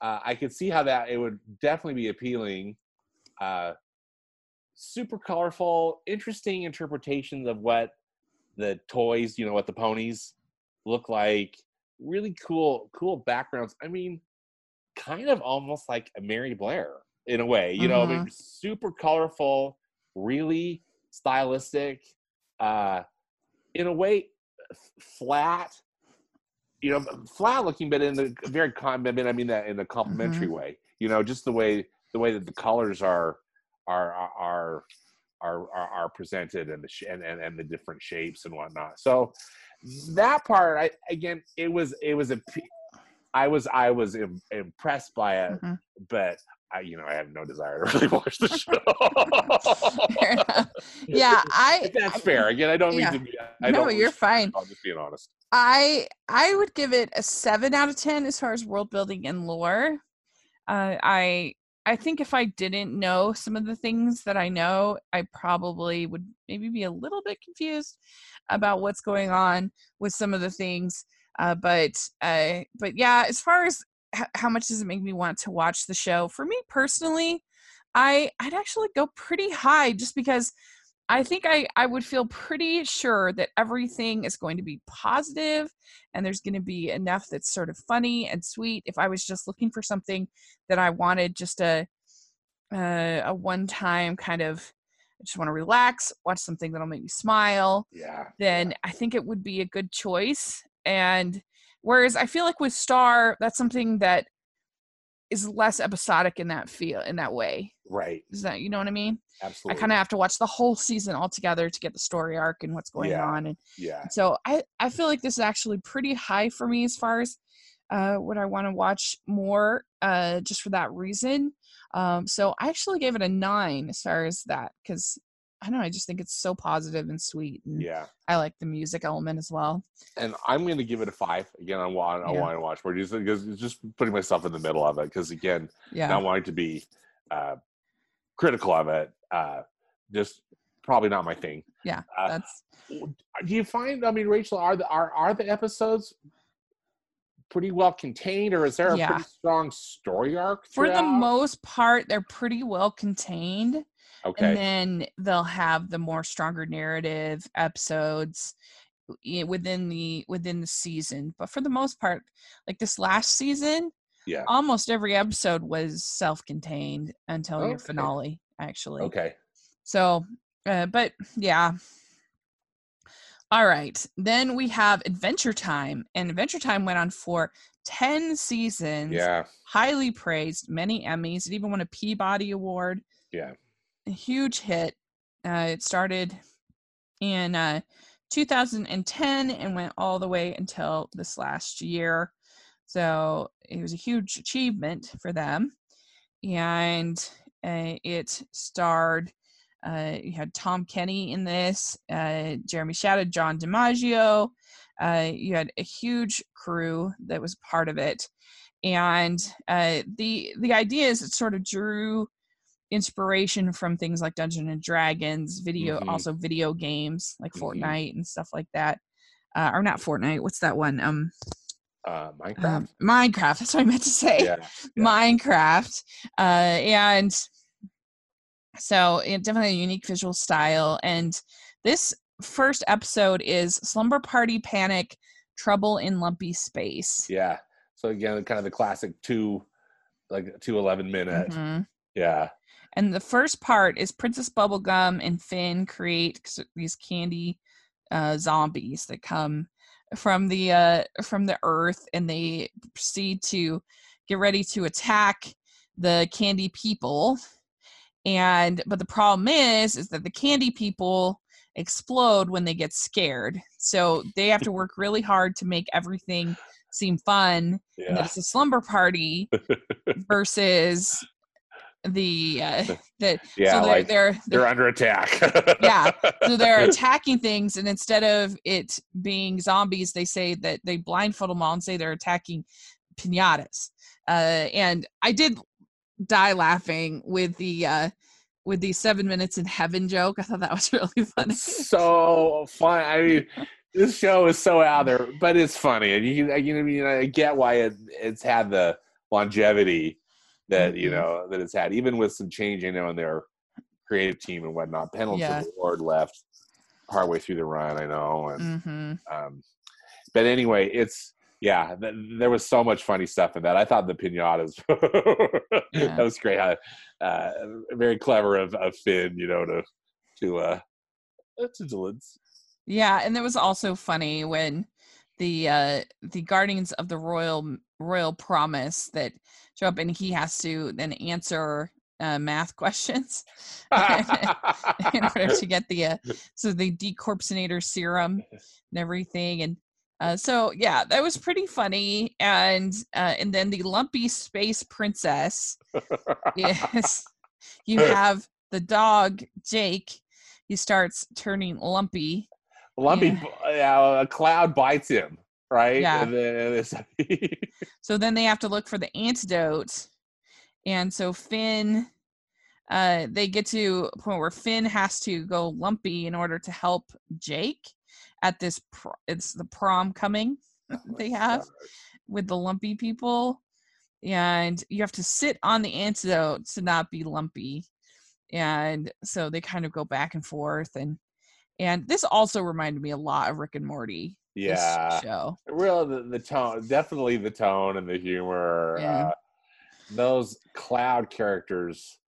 uh, I could see how that it would definitely be appealing uh, super colorful, interesting interpretations of what the toys, you know, what the ponies look like. Really cool, cool backgrounds. I mean, kind of almost like a Mary Blair in a way, you know, I mean, mm-hmm. super colorful, really stylistic, uh, in a way, flat, you know, flat looking, but in the very, com- I mean, I mean that in a complimentary mm-hmm. way, you know, just the way, the way that the colors are are are are are, are presented and the sh- and, and and the different shapes and whatnot. So that part, I again, it was it was a I was I was Im- impressed by it, mm-hmm. but I, you know, I have no desire to really watch the show. yeah, I. That's I, fair. Again, I don't mean yeah. to be. I no, you're fine. I'm just being honest. I I would give it a seven out of ten as far as world building and lore. Uh, I I think if I didn't know some of the things that I know, I probably would maybe be a little bit confused about what's going on with some of the things. Uh, but uh, but yeah, as far as how much does it make me want to watch the show? For me personally, I I'd actually go pretty high just because I think I, I would feel pretty sure that everything is going to be positive and there's going to be enough that's sort of funny and sweet. If I was just looking for something that I wanted just a uh, a, a one time kind of I just want to relax, watch something that'll make me smile. Yeah. Then yeah. I think it would be a good choice. And whereas I feel like with Star, that's something that is less episodic in that feel in that way. Right. Is that you know what I mean? Absolutely. I kind of have to watch the whole season all together to get the story arc and what's going yeah. on. And yeah. So I I feel like this is actually pretty high for me as far as uh, what I want to watch more, uh, just for that reason. Um, so I actually gave it a nine as far as that because I don't know. I just think it's so positive and sweet. And yeah. I like the music element as well. And I'm going to give it a five. Again, I want, I want to watch more just because just putting myself in the middle of it. Because again, yeah. not wanting to be uh, critical of it, uh, just probably not my thing. Yeah, Uh, that's Do you find? I mean, Rachel, are the are are the episodes pretty well contained, or is there a Yeah. pretty strong story arc? for the most part they're pretty well contained. Okay. and then they'll have the more stronger narrative episodes within the within the season but for the most part like this last season Yeah. almost every episode was self-contained until your finale actually okay. so uh, but yeah all right then we have adventure time and adventure time went on for 10 seasons Yeah. highly praised many emmys it even won a peabody award Yeah. Huge hit. Uh, it started in uh, 2010 and went all the way until this last year. So it was a huge achievement for them. And uh, it starred, uh, you had Tom Kenny in this, uh, Jeremy Shada, John DiMaggio. Uh, you had a huge crew that was part of it. And the the idea is it sort of drew inspiration from things like Dungeons and Dragons, video, Mhm. also video games like Mhm. Fortnite and stuff like that. Uh, or not Fortnite. What's that one? Um, Uh, Minecraft. um, Minecraft. That's what I meant to say. yeah. yeah. Minecraft. Uh, and so it definitely a unique visual style. And this first episode is Slumber Party Panic Trouble in Lumpy Space. Yeah. So again, kind of the classic two, like two 11 minute. Mhm. Yeah. And the first part is Princess Bubblegum and Finn create these candy uh, zombies that come from the uh, from the earth, and they proceed to get ready to attack the candy people. And but the problem is, is that the candy people explode when they get scared, so they have to work really hard to make everything seem fun. And Yeah. it's a slumber party versus the uh, the Yeah. so they're, like they're, they're they're under attack. Yeah. so they're attacking things and instead of it being zombies they say that they blindfold them all and say they're attacking pinatas uh, and i did die laughing with the uh, with the seven minutes in heaven joke i thought that was really funny so fun. I mean, this show is so out there, but it's funny, and you you know, I mean, I get why it, it's had the longevity that you Mhm. know that it's had, even with some change, you know, in their creative team and whatnot. Pendleton Yeah. Ward left partway through the run, I know, and hmm um, but anyway, it's yeah, th- there was so much funny stuff in that. I thought the pinatas Yeah. that was great. Uh, very clever of, of Finn, you know, to to uh to delids. yeah and it was also funny when the uh the guardians of the royal royal promise that show up and he has to then answer uh, math questions in order to get the uh, so the decorpsinator serum and everything and uh, so yeah that was pretty funny and uh, and then the lumpy space princess is you have the dog jake he starts turning lumpy Lumpy, Yeah. yeah. a cloud bites him, right? Yeah. And then so then they have to look for the antidote. And so finn uh, they get to a point where finn has to go lumpy in order to help jake at this it's the prom coming they have with the lumpy people. And you have to sit on the antidote to not be lumpy. And so they kind of go back and forth. And and this also reminded me a lot of rick and morty yeah. show Real the, the tone, definitely the tone and the humor. Yeah. Uh, those cloud characters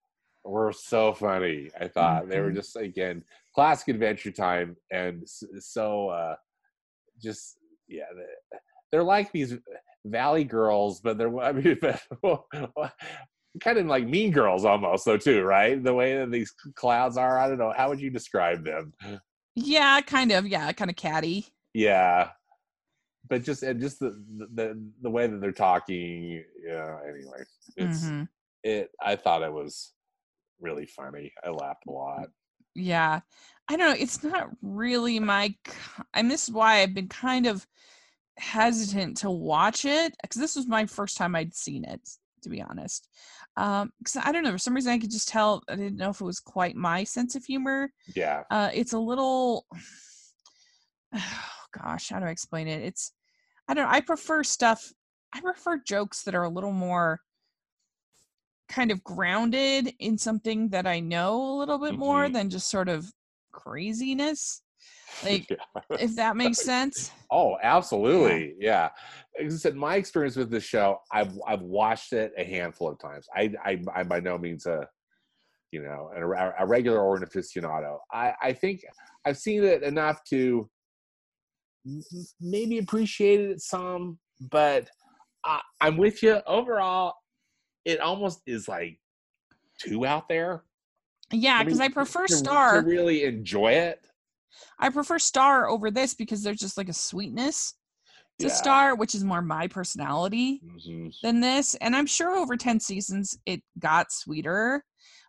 were so funny. I thought they were Mhm. just again classic Adventure Time and so uh, just yeah. they- They're like these Valley girls, but they're I mean, kind of like Mean Girls almost, though too, right? The way that these clouds are. I don't know. How would you describe them? yeah kind of yeah kind of catty Yeah, but just and just the the the way that they're talking. Yeah. Anyway, it's Mhm. it. I thought it was really funny. I laughed a lot. Yeah. I don't know. It's not really my. And this is why I've been kind of hesitant to watch it because this was my first time I'd seen it. to be honest. Um, because I don't know, for some reason I could just tell I didn't know if it was quite my sense of humor. Yeah. Uh, it's a little, gosh, how do I explain it? It's, I don't. I prefer stuff. I prefer jokes that are a little more kind of grounded in something that I know a little bit more Mhm. than just sort of craziness. Like, Yeah. if that makes sense. Oh, absolutely. Yeah. As I said, my experience with this show, I've I've watched it a handful of times. I I I'm by no means a you know a, a regular or an aficionado. I I think I've seen it enough to maybe appreciate it some, but I, I'm with you. Overall, it almost is like too out there. Yeah, because I, mean, prefer to- Star. to really enjoy it. I prefer Star over this because there's just like a sweetness to Yeah. Star, which is more my personality Mhm. than this. And I'm sure over 10 seasons it got sweeter,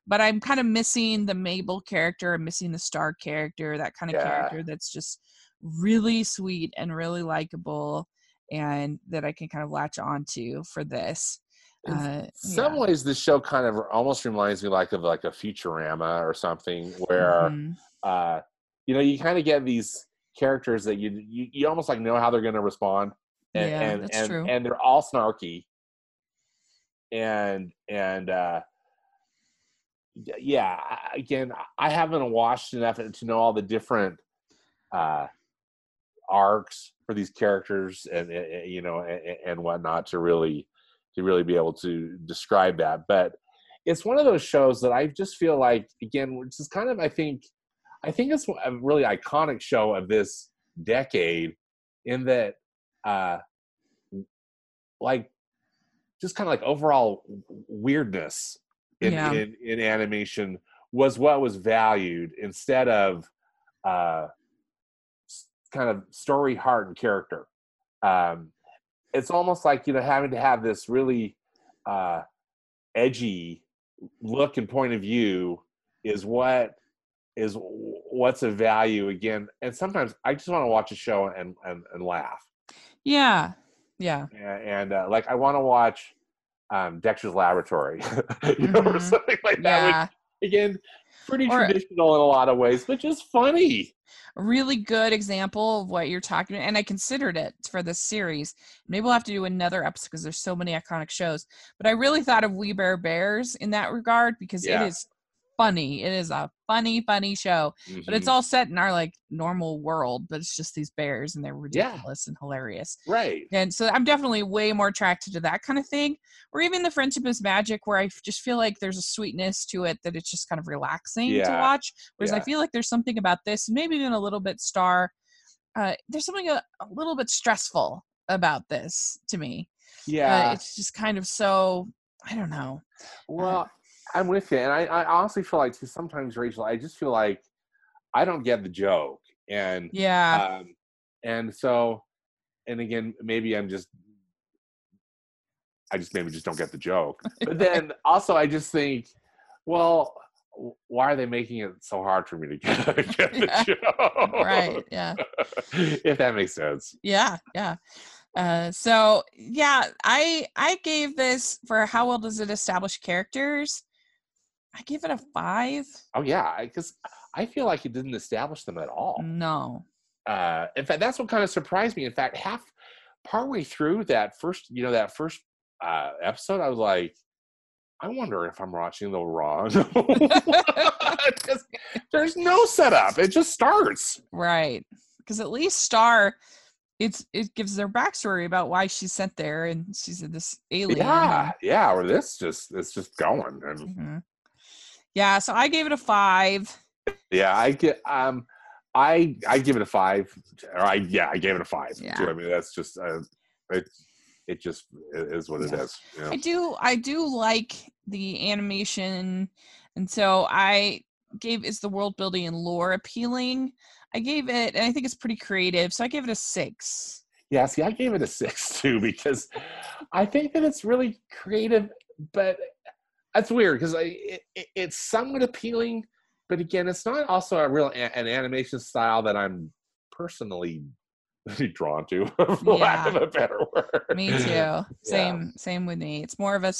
but I'm kind of missing the Mabel character, I'm missing the Star character, that kind of Yeah. character that's just really sweet and really likable and that I can kind of latch onto for this. In Uh, some yeah. ways this show kind of almost reminds me like of like a futurama or something where Mhm. uh you know you kind of get these characters that you you, you almost like know how they're going to respond and Yeah, and that's and, true. and they're all snarky and and uh yeah again i haven't watched enough to know all the different uh arcs for these characters and, and you know and, and whatnot to really to really be able to describe that but it's one of those shows that i just feel like again which is kind of i think i think it's a really iconic show of this decade in that uh like just kind of like overall weirdness in, Yeah. in in animation was what was valued instead of uh kind of story heart and character um it's almost like you know having to have this really uh edgy look and point of view is what is what's of value again and sometimes i just want to watch a show and and, and laugh Yeah. Yeah. and, and uh, like i want to watch um dexter's laboratory you know or Mhm. something like that which, again pretty Or- traditional in a lot of ways but just funny a really good example of what you're talking about and i considered it for this series maybe we'll have to do another episode because there's so many iconic shows but i really thought of we bare bears in that regard because Yeah. it is funny it is a funny funny show but it's Mhm. all set in our like normal world but it's just these bears and they're Yeah. ridiculous and hilarious right and so i'm definitely way more attracted to that kind of thing or even the friendship is magic where I just feel like there's a sweetness to it that it's just kind of relaxing to Yeah. watch whereas i feel like there's something about this maybe even a little bit star uh, there's something a, a little bit stressful about this to me yeah uh, it's just kind of so i don't know Well, I'm with you, and I, I honestly feel like too, sometimes, Rachel, I just feel like I don't get the joke, and yeah um, and so, and again, maybe I'm just, I just maybe just don't get the joke. But then also, I just think, well, why are they making it so hard for me to get, get the joke? right yeah if that makes sense. yeah yeah uh so yeah i i gave this for how well does it establish characters i give it a five. Oh yeah, because I feel like it didn't establish them at all. no. Uh in fact that's what kind of surprised me. In fact half partway through that first you know that first uh episode i was like i wonder if i'm watching the wrong there's no setup. It just starts. Right. Because at least star it's it gives their backstory about why she's sent there and she's this alien yeah yeah or this just it's just going and Mhm. Yeah so i gave it a five yeah i get um i i give it a five or i yeah i gave it a five too. I mean that's just uh it it just is what it Yeah. is you know? I do I do like the animation and so I gave is the world building and lore appealing. I gave it and I think it's pretty creative, so I gave it a six. Yeah, see, I gave it a six too because I think that it's really creative, but that's weird because it, it, it's somewhat appealing, but again, it's not also a real a- an animation style that I'm personally drawn to, for lack of a better word. Me too. Same, yeah. same with me. It's more of a,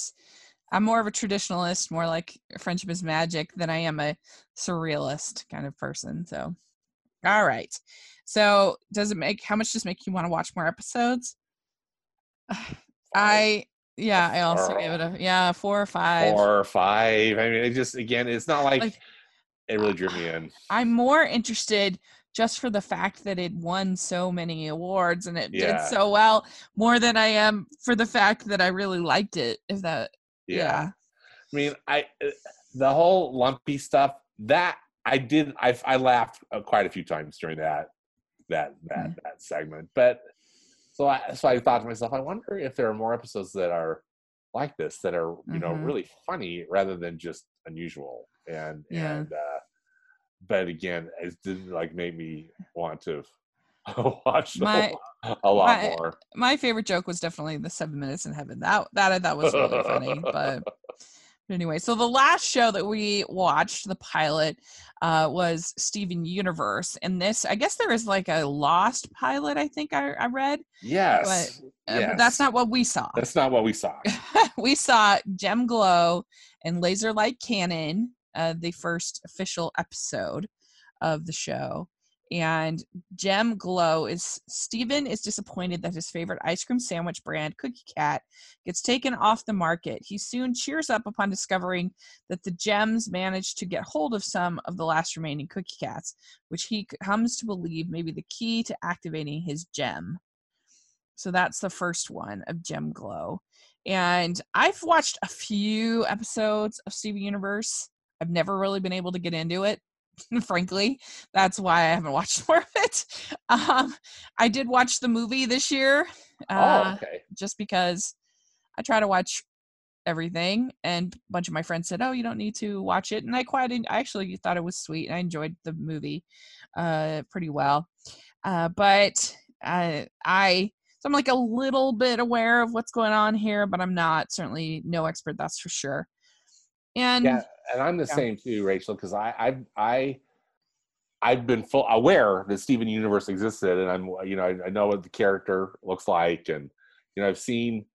I'm more of a traditionalist, more like friendship is magic than I am a surrealist kind of person. So, all right. So, does it make how much does it make you want to watch more episodes? I yeah, I also gave it a yeah four or five. Four or five. I mean, it just again, it's not like, like it really drew me in. I'm more interested just for the fact that it won so many awards and it yeah. did so well more than I am for the fact that I really liked it. If that, yeah. yeah. I mean, I uh, the whole lumpy stuff that I did. I I laughed uh, quite a few times during that that that mm that segment, but. So I, so I thought to myself, I wonder if there are more episodes that are like this that are you mm-hmm. know really funny rather than just unusual and yeah. and uh but again, it didn't like make me want to watch my, a lot my, more. My favorite joke was definitely the seven minutes in heaven. That that I thought was really funny. But, but anyway, so the last show that we watched, the pilot, uh, was Steven Universe, and this I guess there is like a lost pilot. I think I, I read. Yes. But, uh, yes. but that's not what we saw. That's not what we saw. we saw Gem Glow and Laser Light Cannon uh, the first official episode of the show. And Gem Glow is Steven is disappointed that his favorite ice cream sandwich brand, Cookie Cat, gets taken off the market. He soon cheers up upon discovering that the gems managed to get hold of some of the last remaining Cookie Cats, which he comes to believe may be the key to activating his gem. So that's the first one of Gem Glow. And I've watched a few episodes of Steven Universe. I've never really been able to get into it. frankly that's why i haven't watched more of it. Um, i did watch the movie this year oh, uh, oh, okay. just because i try to watch everything and a bunch of my friends said oh you don't need to watch it and i quite i actually thought it was sweet and i enjoyed the movie uh, pretty well. Uh, but uh, i so i'm like a little bit aware of what's going on here but i'm not certainly no expert that's for sure. And yeah, and I'm the yeah. same too, Rachel, because I I I I've been full aware that Steven Universe existed, and I'm you know I, I, know what the character looks like, and you know I've seen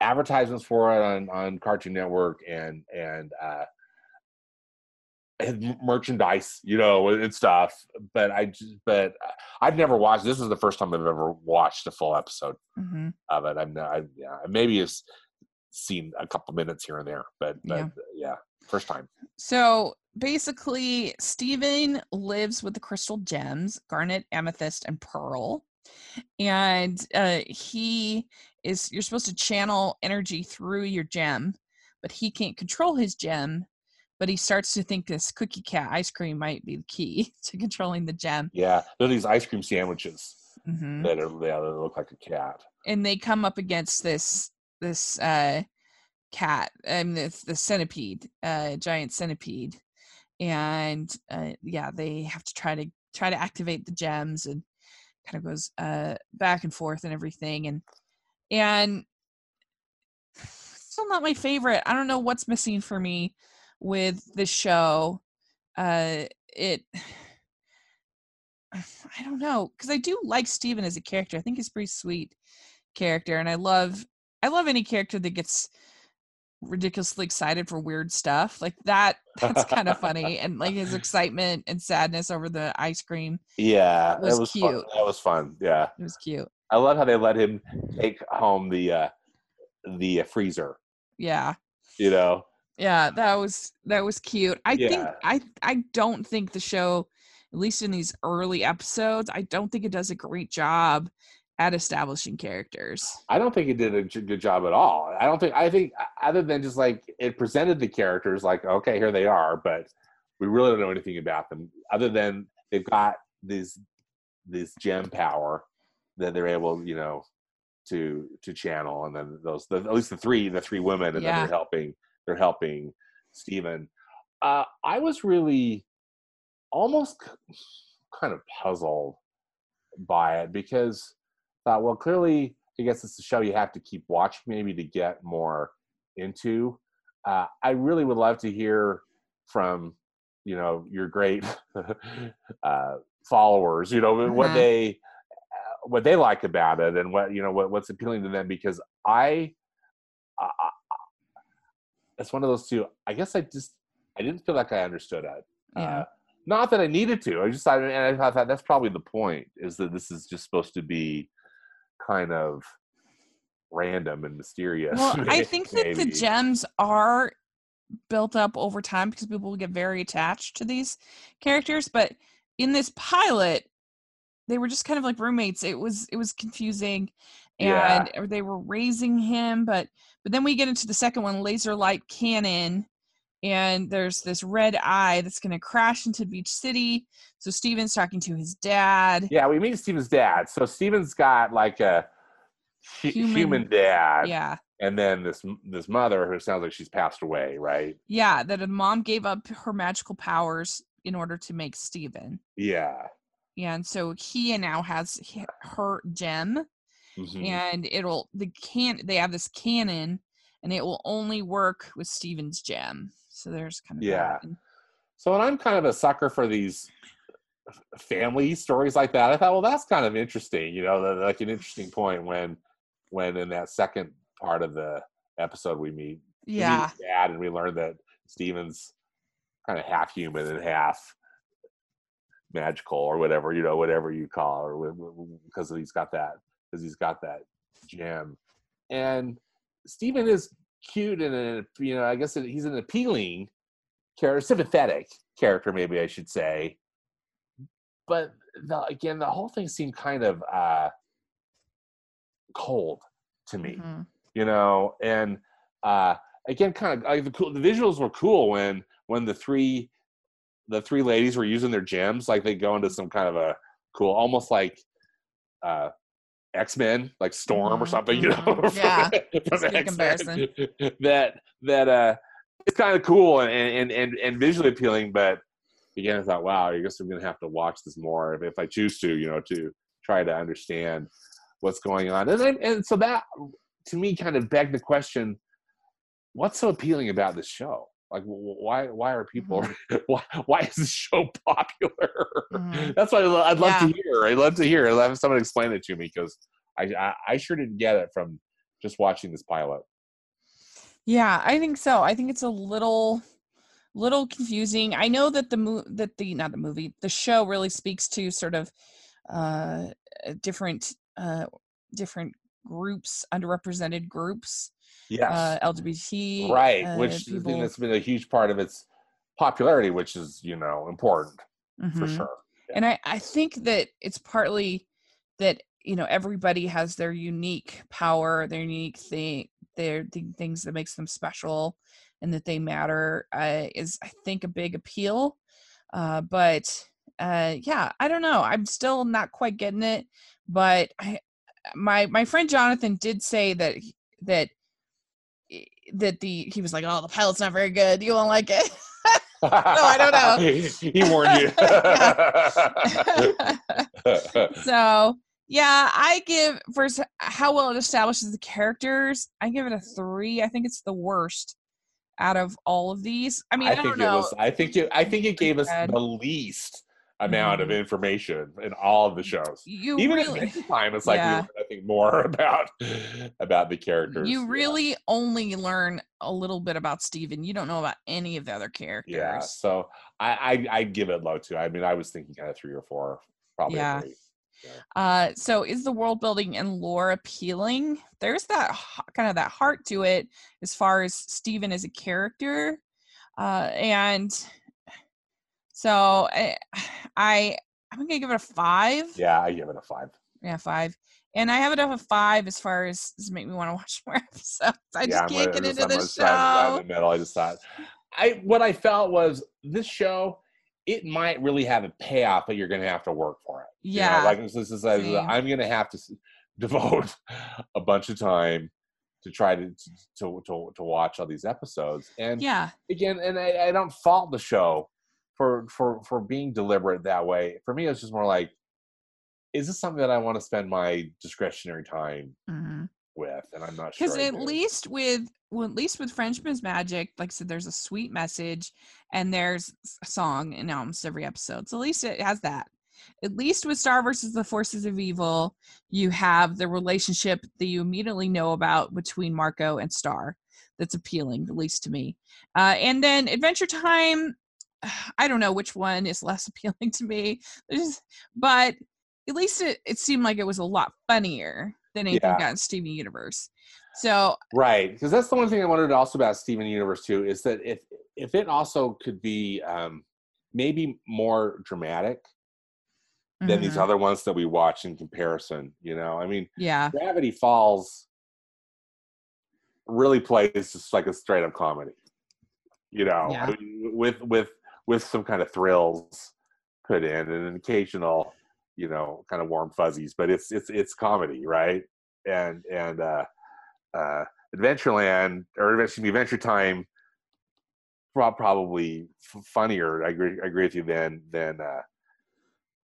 advertisements for it on on Cartoon Network and and uh, merchandise, you know, and stuff. But I just but I've never watched. This is the first time I've ever watched a full episode mm-hmm. of it. I'm not. I, yeah, maybe it's seen a couple minutes here and there, but, but yeah. yeah, first time. So basically, Steven lives with the crystal gems garnet, amethyst, and pearl. And uh, he is, you're supposed to channel energy through your gem, but he can't control his gem. But he starts to think this cookie cat ice cream might be the key to controlling the gem. Yeah, they're these ice cream sandwiches mm-hmm. that are yeah, that look like a cat. And they come up against this this uh, cat and um, the centipede, uh, giant centipede, and uh, yeah, they have to try to try to activate the gems and kind of goes uh, back and forth and everything, and and still not my favorite. I don't know what's missing for me with the show. Uh, it. I don't know because I do like Steven as a character. I think he's pretty sweet character, and I love I love any character that gets ridiculously excited for weird stuff like that that's kind of funny and like his excitement and sadness over the ice cream yeah was, was cute. fun. that was fun yeah. It was cute. I love how they let him take home the uh the uh, freezer. Yeah. You know? Yeah that was that was cute. I yeah. think i i don't think the show at least in these early episodes i don't think it does a great job at establishing characters. I don't think it did a good job at all. I don't think I think other than just like it presented the characters like okay here they are, but we really don't know anything about them other than they've got this this gem power that they're able you know to to channel and then those the, at least the three the three women and yeah. then they're helping they're helping Steven. Uh, I was really almost kind of puzzled by it because thought, well, clearly, I guess it's a show you have to keep watching maybe to get more into. Uh, I really would love to hear from you know your great uh, followers. You know what uh-huh. they what they like about it and what you know what, what's appealing to them because I, I, I it's one of those two. I guess I just I didn't feel like I understood it. Yeah. Uh, not that I needed to. I just thought, and I thought that that's probably the point is that this is just supposed to be kind of random and mysterious. Well, I think that the gems are built up over time because people will get very attached to these characters. But in this pilot, they were just kind of like roommates. It was it was confusing, and or they were raising him. But but then we get into the second one, laser light cannon. And there's this red eye that's going to crash into Beach City. So Steven's talking to his dad. Yeah, we meet Steven's dad. So Steven's got like a Human- human, dad, Yeah. and then this this mother who sounds like she's passed away, right? Yeah. That a mom gave up her magical powers in order to make Steven. Yeah. and so he now has her gem Mhm. and it'll the can they have this cannon and it will only work with steven's gem so there's kind of Yeah. that. So, and I'm kind of a sucker for these family stories like that. I thought, well, that's kind of interesting. You know, like an interesting point when, when in that second part of the episode we meet, we meet yeah dad, and we learn that Steven's kind of half human and half magical or whatever you know, whatever you call, or because he's got that because he's got that gem, and Steven is cute and an, you know, I guess he's an appealing character, sympathetic character, maybe I should say. But the, again, the whole thing seemed kind of uh, cold to me, mhm. you know. And uh, again, kind of like the cool. The visuals were cool when when the three the three ladies were using their gems, like they go into some kind of a cool, almost like uh, X Men, like Storm or Mhm, something, you know. mhm. Yeah, from X-Men. that that uh, it's kind of cool and, and and and visually appealing, but again, I thought, wow, I guess I'm gonna have to watch this more if, I choose to, you know, to try to understand what's going on. And and so that to me kind of begged the question: What's so appealing about this show? Like, why why are people why why is this show popular? Mhm. That's what I'd, love Yeah. to hear. I'd love to hear. I'd if someone explain it to me because I, I I sure didn't get it from just watching this pilot. yeah i think so i think it's a little little confusing i know that the mo- that the not the movie the show really speaks to sort of uh different uh different groups underrepresented groups Yes. uh lgbt right uh, which I think that's been a huge part of its popularity which is you know important for Mhm. sure and i i think that it's partly that you know everybody has their unique power their unique thing their the things that makes them special and that they matter uh, is i think a big appeal uh, but uh, yeah i don't know i'm still not quite getting it but I, my my friend jonathan did say that that eh, that the he was like oh the pilot's not very good. You won't like it. No, I don't know. he warned you. So yeah i give for how well it establishes the characters i give it a three. I think it's the worst out of all of these. I mean i, think don't it know. Was i think it i think it gave us the least amount of Mhm. information in all of the shows you even really at this time it's like we Yeah. i think more about about the characters you Yeah. really only learn a little bit about steven you don't know about any of the other characters Yeah, so I I I'd give it low too. I mean, I was thinking kind of three or four, probably. Yeah. A. Uh, so is the world building and lore appealing? There's that kind of that heart to it as far as Steven as a character. Uh, and so I, I I'm gonna give it a five. Yeah, I give it a five. Yeah, five. And I have it up a five as far as does it make me want to watch more episodes. I just yeah, I'm can't right- get into this just right- in show. the middle. I just thought, I what I felt was this show. It might really have a payoff, but you're to have to work for it. You know, Yeah. like this is, this is- I'm to have to devote a bunch of time to try to to to, to watch all these episodes. And Yeah. again, and I, I don't fault the show for for for being deliberate that way. For me, it's just more like, is this something that I want to spend my discretionary time hmm with? And I'm not sure. because at least with well, at least with Friendship is Magic, like I said, there's a sweet message and there's a song in almost every episode. So at least it has that. at least with Star versus the Forces of Evil, you have the relationship that you immediately know about between Marco and Star. That's appealing, at least to me. Uh, and then Adventure Time, I don't know which one is less appealing to me, There's, but at least it, it seemed like it was a lot funnier than anything Yeah. got in Steven Universe. So Right, because that's the one thing I wondered also about Steven Universe too is that if if it also could be um, maybe more dramatic than these mhm, other ones that we watch in comparison. You know, I mean, yeah, Gravity Falls really plays just like a straight up comedy. You know, Yeah. I mean, with with with some kind of thrills put in and an occasional, you know, kind of warm fuzzies, but it's it's it's comedy, right? And and uh uh Adventureland or excuse me, Adventure Time prob- probably funnier. I agree I agree with you than than uh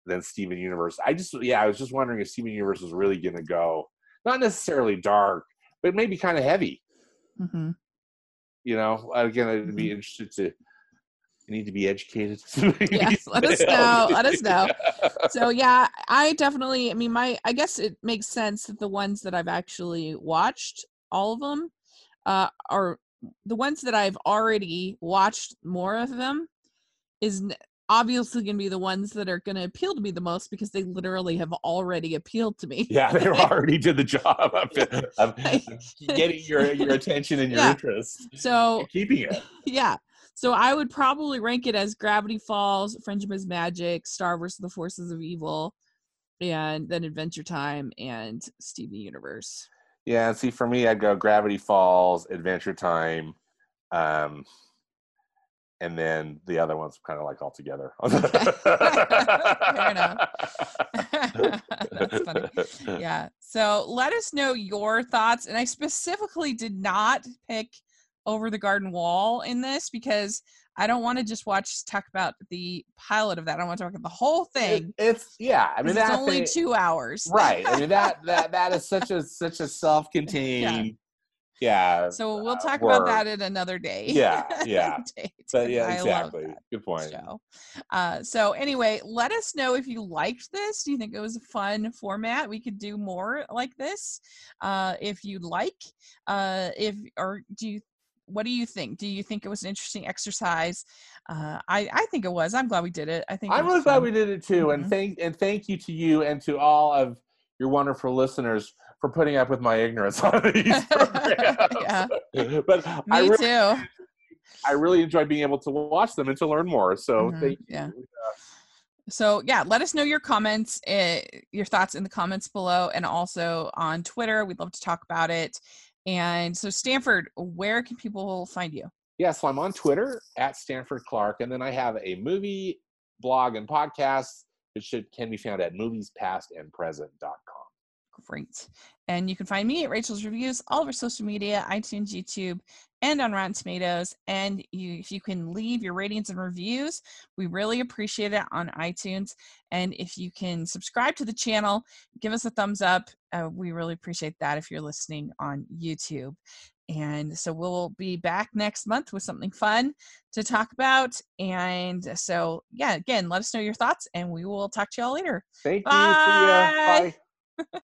than Steven Universe. I just yeah, I was just wondering if Steven Universe was really gonna go not necessarily dark, but maybe kind of heavy. hmm You know, again, I'd be Mhm. interested to. You need to be educated. Yes, let us know, let us know. so yeah i definitely i mean my i guess it makes sense that the ones that i've actually watched all of them uh are the ones that i've already watched more of them is obviously going to be the ones that are going to appeal to me the most because they literally have already appealed to me Yeah, they already did the job of, of getting your your attention and your Yeah. interest, so keeping it. yeah so i would probably rank it as gravity falls friendship is magic star versus the forces of evil and then adventure time and steven universe Yeah, see, for me, I'd go Gravity Falls, Adventure Time, um, and then the other ones kind of like all together. Fair enough. That's funny. yeah so let us know your thoughts and i specifically did not pick over the garden wall in this because i don't want to just watch talk about the pilot of that i want to talk about the whole It- thing it's yeah. I mean, it's only thing- two hours right. I mean that that that is such a such a self-contained. Yeah. so we'll uh, talk about that in another day Yeah, yeah. But yeah, I exactly. Good point. show. Uh, so anyway, let us know if you liked this. Do you think it was a fun format? We could do more like this uh, if you'd like. Uh, if or do you? What do you think? Do you think it was an interesting exercise? Uh, I I think it was. I'm glad we did it. I think I'm really glad we did it too, and Mhm. thank and thank you to you and to all of your wonderful listeners for putting up with my ignorance on these programs. Yeah. but I Me really, too. I really enjoy being able to watch them and to learn more. So Mhm, thank you. yeah. So yeah, let us know your comments, uh, your thoughts in the comments below, and also on Twitter. We'd love to talk about it. And so, Stanford, where can people find you? Yeah, so I'm on Twitter at Stanford Clark, and then I have a movie blog and podcast that should can be found at moviespastandpresent.com. Great. And you can find me at Rachel's Reviews, all over social media, iTunes, YouTube, and on Rotten Tomatoes. And you, if you can leave your ratings and reviews, we really appreciate it on iTunes. And if you can subscribe to the channel, give us a thumbs up. Uh, we really appreciate that if you're listening on YouTube. And so we'll be back next month with something fun to talk about. And so, yeah, again, let us know your thoughts, and we will talk to y'all later. Thank you. Bye. Bye.